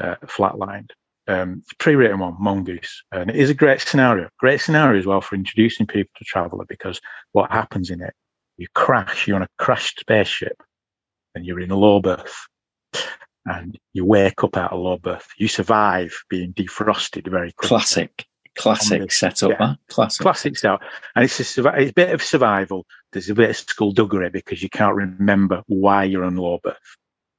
Speaker 4: uh, flatlined. Um, pre-written one, Mongoose, and it is a great scenario. Great scenario as well for introducing people to Traveller because what happens in it, you crash, you're on a crashed spaceship, and you're in a low berth, and you wake up out of low berth. You survive being defrosted very quickly.
Speaker 2: Classic, classic setup.
Speaker 4: yeah.
Speaker 2: Huh? Classic.
Speaker 4: Classic style, and it's a, it's a bit of survival. There's a bit of school skullduggery because you can't remember why you're on low berth.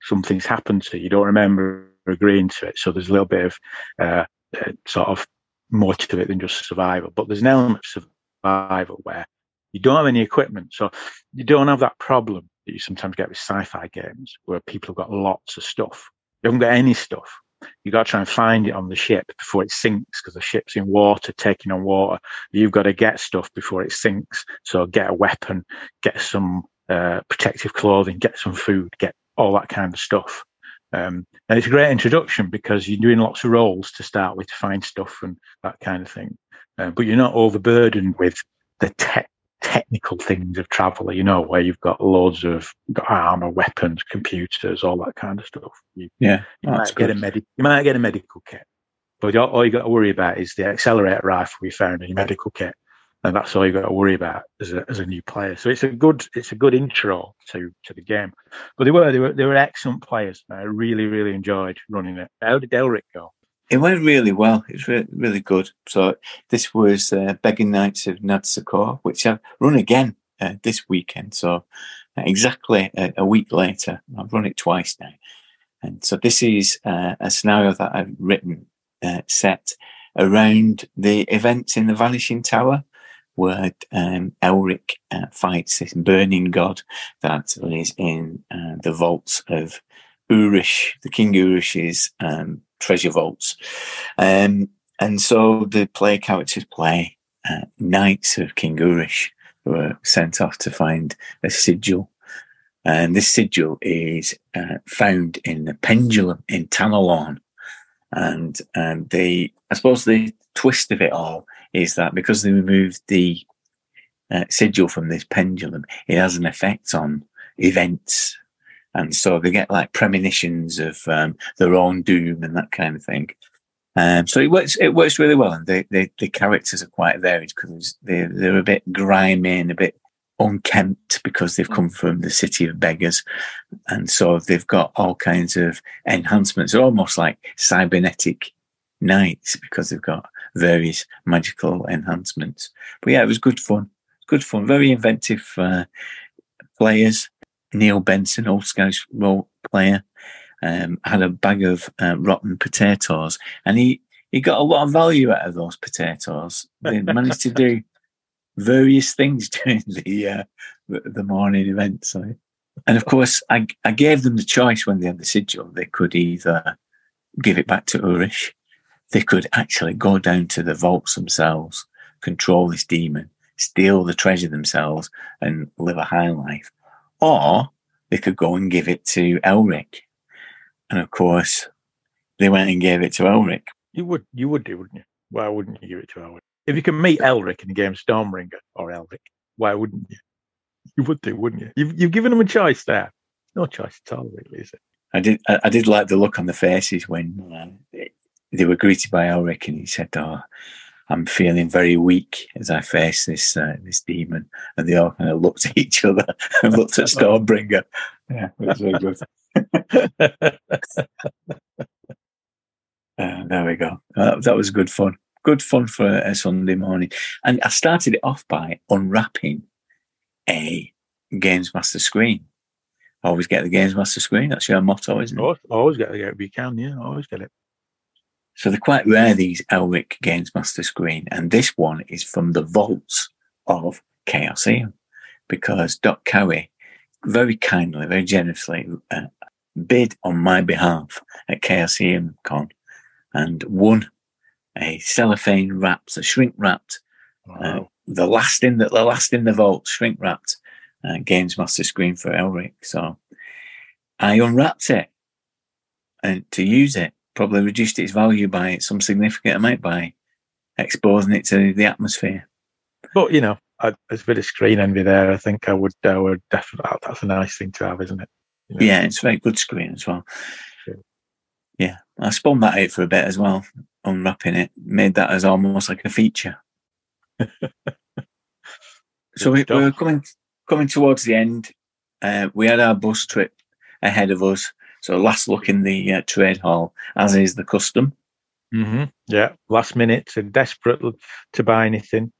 Speaker 4: Something's happened to you. You don't remember agreeing to it. So there's a little bit of uh, uh, sort of more to it than just survival. But there's an element of survival where you don't have any equipment, so you don't have that problem that you sometimes get with sci-fi games where people have got lots of stuff. You haven't got any stuff. You got to try and find it on the ship before it sinks because the ship's in water, taking on water. You've got to get stuff before it sinks. So get a weapon, get some uh, protective clothing, get some food, get all that kind of stuff. Um, and it's a great introduction because you're doing lots of roles to start with to find stuff and that kind of thing. Uh, but you're not overburdened with the te- technical things of traveller, you know, where you've got loads of armor, weapons, computers, all that kind of stuff. You,
Speaker 2: Yeah,
Speaker 4: you oh,
Speaker 2: that's
Speaker 4: might get a
Speaker 2: good.
Speaker 4: medic, you might get a medical kit, but all, all you got to worry about is the accelerator rifle we found in your medical kit, and that's all you got to worry about as a as a new player. So it's a good it's a good intro to to the game. But they were they were they were excellent players. I really really enjoyed running it. How did Elric go?
Speaker 2: It went really well. It was re- really good. So this was uh, Begging Knights of Nadsokor, which I've run again uh, this weekend. So uh, exactly a, a week later, I've run it twice now. And so this is uh, a scenario that I've written uh, set around the events in the Vanishing Tower, where um, Elric fights this burning god that is in the vaults of Urish, the King Urish's um, treasure vaults. Um, and so the player characters play uh, knights of King Urish who are sent off to find a sigil. And this sigil is uh, found in the pendulum in Tanelorn. And um, the, I suppose the twist of it all is that because they removed the uh, sigil from this pendulum, it has an effect on events and so they get like premonitions of um, their own doom and that kind of thing. Um, so it works. It works really well, and the the, the characters are quite varied because they're they're a bit grimy and a bit unkempt because they've come from the city of beggars, and so they've got all kinds of enhancements. They're almost like cybernetic knights because they've got various magical enhancements. But yeah, it was good fun. Good fun. Very inventive uh, players. Neil Benson, old Scottish role player, um, had a bag of uh, rotten potatoes, and he he got a lot of value out of those potatoes. They managed to do (laughs) various things during the uh, the morning event. So, and of course, I I gave them the choice when they had the sigil. They could either give it back to Ulrich, they could actually go down to the vaults themselves, control this demon, steal the treasure themselves, and live a high life, or they could go and give it to Elric. And of course, they went and gave it to Elric.
Speaker 4: You would, you would do, wouldn't you? Why wouldn't you give it to Elric? If you can meet Elric in the game Stormbringer or Elric, why wouldn't you? You would do, wouldn't you? You've, you've given them a choice there. No choice at all, really, is it?
Speaker 2: I did. I, I did like the look on the faces when uh, they were greeted by Elric, and he said, "Oh, I'm feeling very weak as I face this uh, this demon." And they all kind of looked at each other (laughs) and looked at (laughs) Stormbringer. Yeah, it was very good. (laughs) Uh, there we go. Uh, that was good fun. Good fun for a Sunday morning. And I started it off by unwrapping a Games Master screen. Always get the Games Master screen. That's your motto, isn't it?
Speaker 4: Always, always get it if you can. Yeah, always get it.
Speaker 2: So they're quite rare, these Elric Games Master screen. And this one is from the vaults of Chaosium because Doc Cowie very kindly, very generously uh, bid on my behalf at Chaosium Con and won a cellophane wrapped, a shrink wrapped, uh, the last in the, the last in the vault, shrink wrapped uh, Games Master screen for Elric. So I unwrapped it and to use it, probably reduced its value by some significant amount by exposing it to the atmosphere.
Speaker 4: But you know, I, there's a bit of screen envy there. I think I would, I would definitely. That's a nice thing to have, isn't it? You know?
Speaker 2: Yeah, it's a very good screen as well.
Speaker 4: Sure.
Speaker 2: Yeah, I spun that out for a bit as well, unwrapping it, made that as almost like a feature. (laughs) so we, were coming coming towards the end. Uh, we had our bus trip ahead of us. So last look in the uh, trade hall, as is the custom.
Speaker 4: hmm Yeah. Last minute and desperate to buy anything,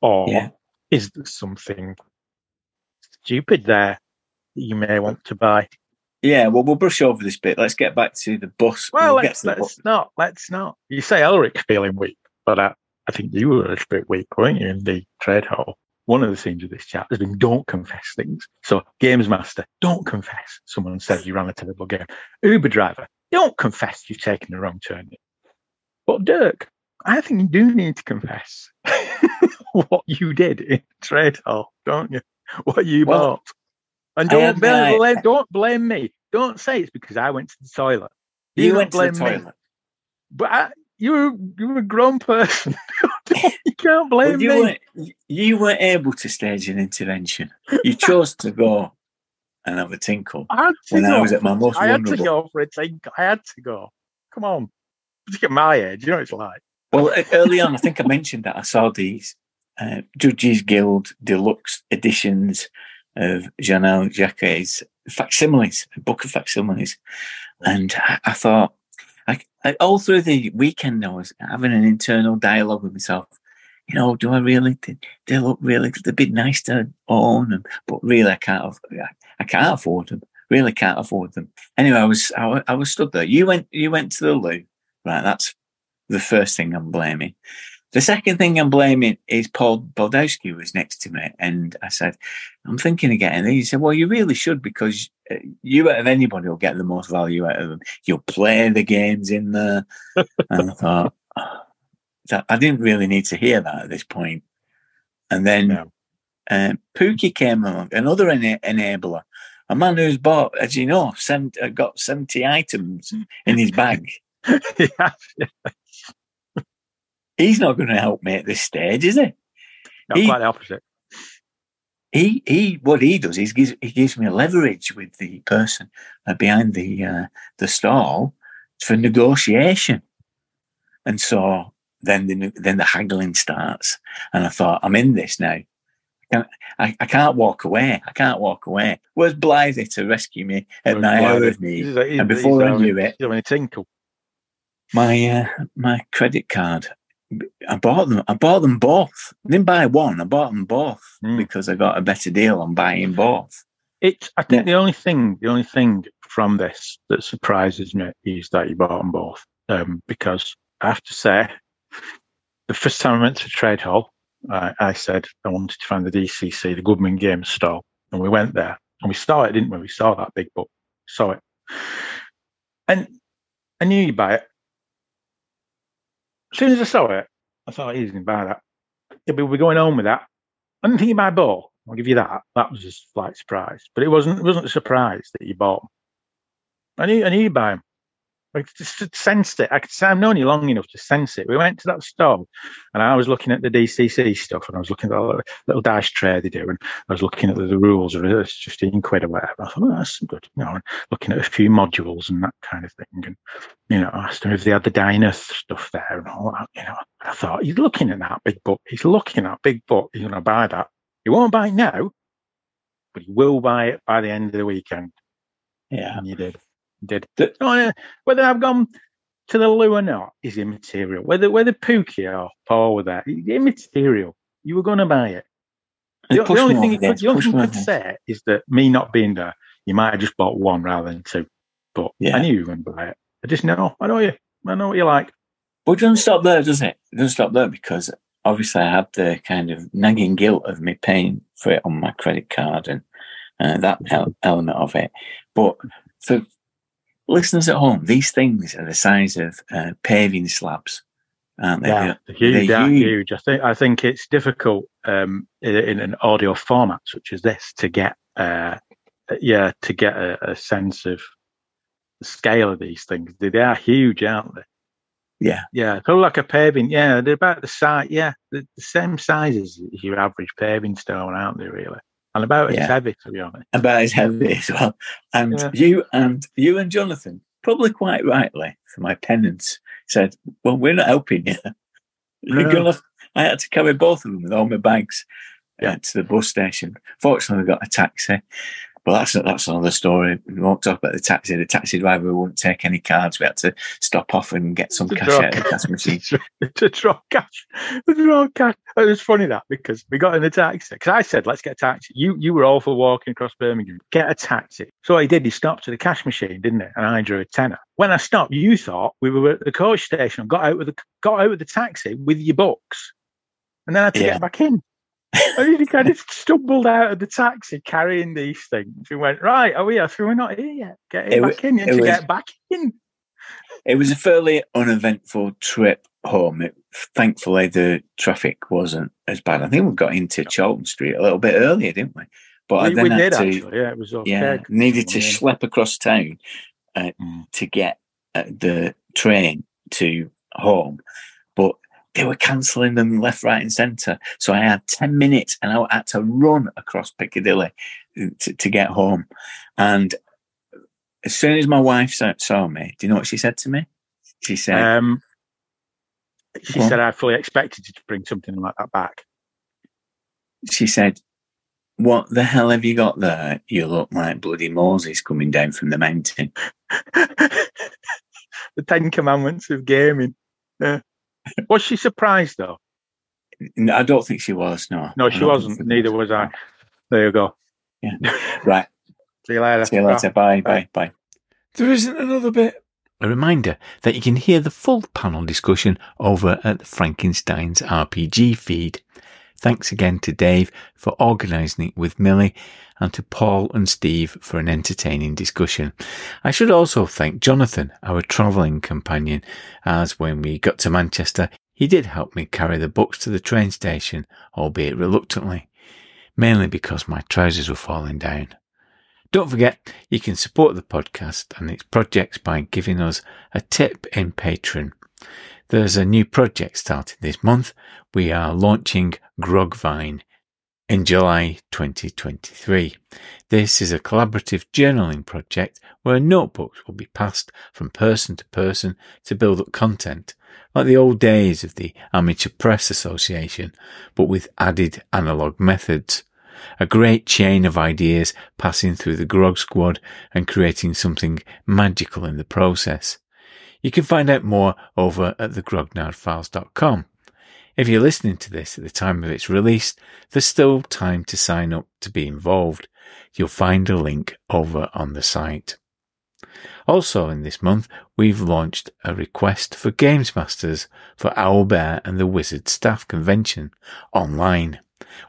Speaker 4: or
Speaker 2: Yeah.
Speaker 4: is there something stupid there that you may want to buy?
Speaker 2: Yeah, well, we'll brush over this bit. Let's get back to the bus.
Speaker 4: Well,
Speaker 2: We'll
Speaker 4: let's,
Speaker 2: the
Speaker 4: let's not. Let's not. You say Elric feeling weak, but I, I think you were a bit weak, weren't you, in the trade hall? One of the themes of this chat has been don't confess things. So, Games Master, don't confess. Someone said you ran a terrible game. Uber driver, don't confess you've taken the wrong turn. But Dirk, I think you do need to confess (laughs) what you did in trade hall, don't you? What you
Speaker 2: Well,
Speaker 4: bought. And don't blame, don't blame me. Don't say it's because I went to the toilet.
Speaker 2: You
Speaker 4: don't
Speaker 2: went to the
Speaker 4: blame me.
Speaker 2: toilet.
Speaker 4: But I, you're you're a grown person. (laughs) (laughs) you can't blame
Speaker 2: Well, you,
Speaker 4: me.
Speaker 2: weren't, you weren't able to stage an intervention. You (laughs) chose to go and have a tinkle.
Speaker 4: I had to
Speaker 2: when
Speaker 4: go.
Speaker 2: I was at my most
Speaker 4: I had to
Speaker 2: vulnerable.
Speaker 4: go for a think. I had to go. Come on. Look at my age. You know what it's like.
Speaker 2: Well, early on, I think I mentioned that I saw these uh, Judges Guild deluxe editions of Jennell Jaquays' facsimiles, a book of facsimiles. And I, I thought, I, I, all through the weekend, I was having an internal dialogue with myself. You know, do I really? They, they look really. They'd be nice to own them, but really, I can't. I, I can't afford them. Really, can't afford them. Anyway, I was I, I was stood there. You went you went to the loo, right? That's the first thing I'm blaming. The second thing I'm blaming is Paul Baldowski who was next to me, and I said, "I'm thinking of getting these." He said, "Well, you really should because uh, you out of anybody will get the most value out of them. You'll play the games in there." (laughs) and I thought, "Oh, I didn't really need to hear that at this point. And then
Speaker 4: No.
Speaker 2: um, Pookie came along, another ena- enabler, a man who's bought, as you know, 70, uh, got seventy items in his bag. (laughs)
Speaker 4: yeah.
Speaker 2: He's not going to help me at this stage, is he?
Speaker 4: No,
Speaker 2: He-
Speaker 4: quite the opposite.
Speaker 2: he he what he does is gives he gives me leverage with the person uh, behind the uh, the stall for negotiation. And so then the, then the haggling starts. And I thought, I'm in this now. I, I can't walk away. I can't walk away. Where's Blythe to rescue me at my hour of need? And before I knew it,
Speaker 4: having a tinkle.
Speaker 2: my uh, my credit card. I bought them. I bought them both. I didn't buy one. I bought them both
Speaker 4: Mm.
Speaker 2: because I got a better deal on buying both.
Speaker 4: It's. I think the only thing, the only thing from this that surprises me is that you bought them both. Um, because I have to say, (laughs) the first time I went to Trade Hall, I, I said I wanted to find the DCC, the Goodman Games store, and we went there and we saw it, didn't we? We saw that big book, saw it, and I knew you'd buy it. As soon as I saw it, I thought he's going to buy that. But we're going home with that. I didn't think you buy both. I'll give you that. That was a slight surprise, but it wasn't. It wasn't a surprise that you bought. I knew. I knew you buy them. I just sensed it. I could say I've known you long enough to sense it. We went to that stall, and I was looking at the DCC stuff, and I was looking at the little, dice tray they do, and I was looking at the, the rules, or it's fifteen quid or whatever. I thought, oh, that's good, you know, and looking at a few modules and that kind of thing, and you know, I asked them if they had the Dynath stuff there and all that. You know, I thought he's looking at that big book. He's looking at that big book. He's going to buy that. He won't buy it now, but he will buy it by the end of the weekend.
Speaker 2: Yeah.
Speaker 4: And you did. Did.
Speaker 2: The-
Speaker 4: Oh, yeah. Whether I've gone to the loo or not is immaterial. Whether whether Pookie or Paul were there, immaterial. You were going to buy it. The, the only thing, you could, the only thing could say is that me not being there, you might have just bought one rather than two. But
Speaker 2: Yeah.
Speaker 4: I knew you were going to buy it. I just know. I know you. I know what you like.
Speaker 2: But it doesn't stop there, does it? It doesn't stop there because obviously I had the kind of nagging guilt of me paying for it on my credit card and uh, that el- element of it. But for listeners at home, these things are the size of uh, paving slabs, aren't they?
Speaker 4: Yeah,
Speaker 2: They're-
Speaker 4: huge,
Speaker 2: they're huge.
Speaker 4: huge. I think I think it's difficult um, in, in an audio format such as this to get, uh, yeah, to get a, a sense of the scale of these things. They, they are huge, aren't they?
Speaker 2: Yeah.
Speaker 4: Yeah, of like a paving. Yeah, they're about the size. Yeah, the, the same size as your average paving stone, aren't they? Really, and about as heavy, to be honest.
Speaker 2: about as heavy as well. And
Speaker 4: Yeah.
Speaker 2: you and you and Jonathan, probably quite rightly, for my penance, said, "Well, we're not helping you. You're
Speaker 4: No. (laughs)
Speaker 2: gonna." I had to carry both of them with all my bags uh, to the bus station. Fortunately, we got a taxi. But that's that's another story. We won't talk about the taxi. The taxi driver wouldn't take any cards. We had to stop off and get some cash out of the cash machine. (laughs)
Speaker 4: to draw (laughs) cash. To draw cash. It was funny that because we got in the taxi. Because I said, let's get a taxi. You you were all for walking across Birmingham. Get a taxi. So what he did, he stopped at the cash machine, didn't he? And I drew a tenner. When I stopped, you thought we were at the coach station, got out of the got out of the taxi with your books. And then I had to
Speaker 2: Yeah.
Speaker 4: get back in. (laughs) and he kind of stumbled out of the taxi carrying these things. We went, right, are we here? So we're not here yet. Get
Speaker 2: It
Speaker 4: back in. You to
Speaker 2: was-
Speaker 4: get back in.
Speaker 2: It was a fairly uneventful trip home. It, thankfully, the traffic wasn't as bad. I think we got into Chorlton Street a little bit earlier, didn't we? But I
Speaker 4: We,
Speaker 2: then
Speaker 4: we did
Speaker 2: to,
Speaker 4: actually. Yeah, it was okay.
Speaker 2: yeah, needed to
Speaker 4: Yeah.
Speaker 2: schlep across town uh,
Speaker 4: Mm.
Speaker 2: to get uh, the train to home. But they were cancelling them left, right, and centre. So I had 10 minutes and I had to run across Piccadilly uh, to, to get home. And as soon as my wife saw, saw me, do you know what she said to me? She said,
Speaker 4: Um, she said I fully expected you to bring something like that back.
Speaker 2: she said, What the hell have you got there? You look like bloody Moses coming down from the mountain. (laughs)
Speaker 4: the Ten Commandments of gaming. Yeah. (laughs) Was she surprised though?
Speaker 2: No, I don't think she was, no.
Speaker 4: No, she wasn't.
Speaker 2: think
Speaker 4: Neither was I. There you go. Yeah. (laughs)
Speaker 2: Right.
Speaker 4: See you later.
Speaker 2: See you later. Bye, bye, bye.
Speaker 5: There isn't another bit.
Speaker 12: A reminder that you can hear the full panel discussion over at the Frankenstein's RPG feed. Thanks again to Dave for organising it with Millie and to Paul and Steve for an entertaining discussion. I should also thank Jonathan, our travelling companion, as when we got to Manchester, he did help me carry the books to the train station, albeit reluctantly, mainly because my trousers were falling down. Don't forget, you can support the podcast and its projects by giving us a tip in Patreon. There's a new project starting this month. We are launching Grogvine in July 2023. This is a collaborative journaling project where notebooks will be passed from person to person to build up content.
Speaker 2: like the old days of the Amateur Press Association, but with added analogue methods. A great chain of ideas passing through the Grog Squad and creating something magical in the process. You can find out more over at thegrognardfiles.com. If you're listening to this at the time of its release, there's still time to sign up to be involved. You'll find a link over on the site. Also in this month, we've launched a request for Games Masters for Owlbear and the Wizard Staff Convention online.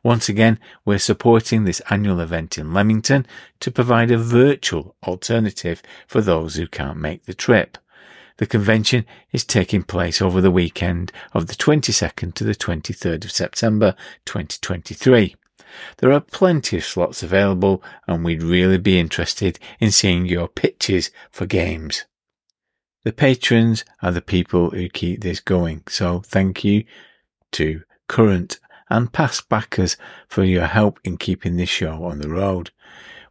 Speaker 2: Once again, we're supporting this annual event in Leamington to provide a virtual alternative for those who can't make the trip. The convention is taking place over the weekend of the 22nd to the 23rd of September 2023. There are plenty of slots available and we'd really be interested in seeing your pitches for games. The patrons are the people who keep this going, so thank you to current and past backers for your help in keeping this show on the road.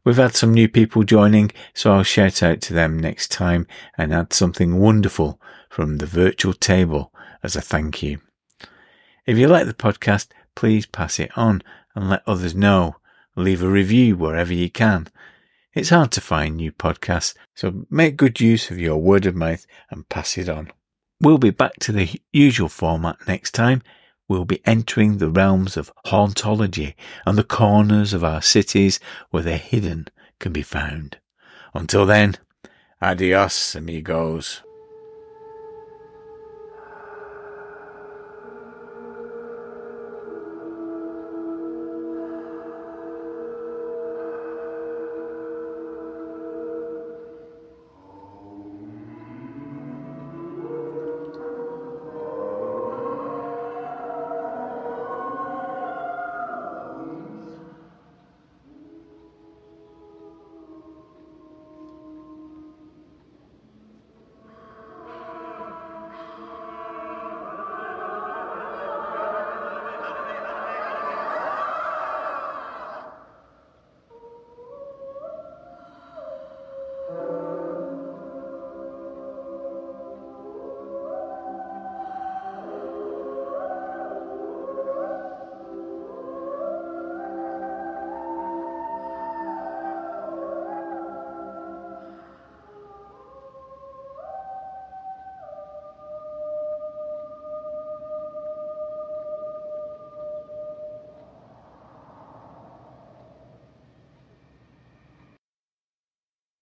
Speaker 2: We've had some new people joining, so I'll shout out to them next time and add something wonderful from the virtual table as a thank you. If you like the podcast, please pass it on and let others know. Leave a review wherever you can. It's hard to find new podcasts, so make good use of your word of mouth and pass it on. We'll be back to the usual format next time we'll be entering the realms of hauntology and the corners of our cities where the hidden can be found. Until then, adios, amigos.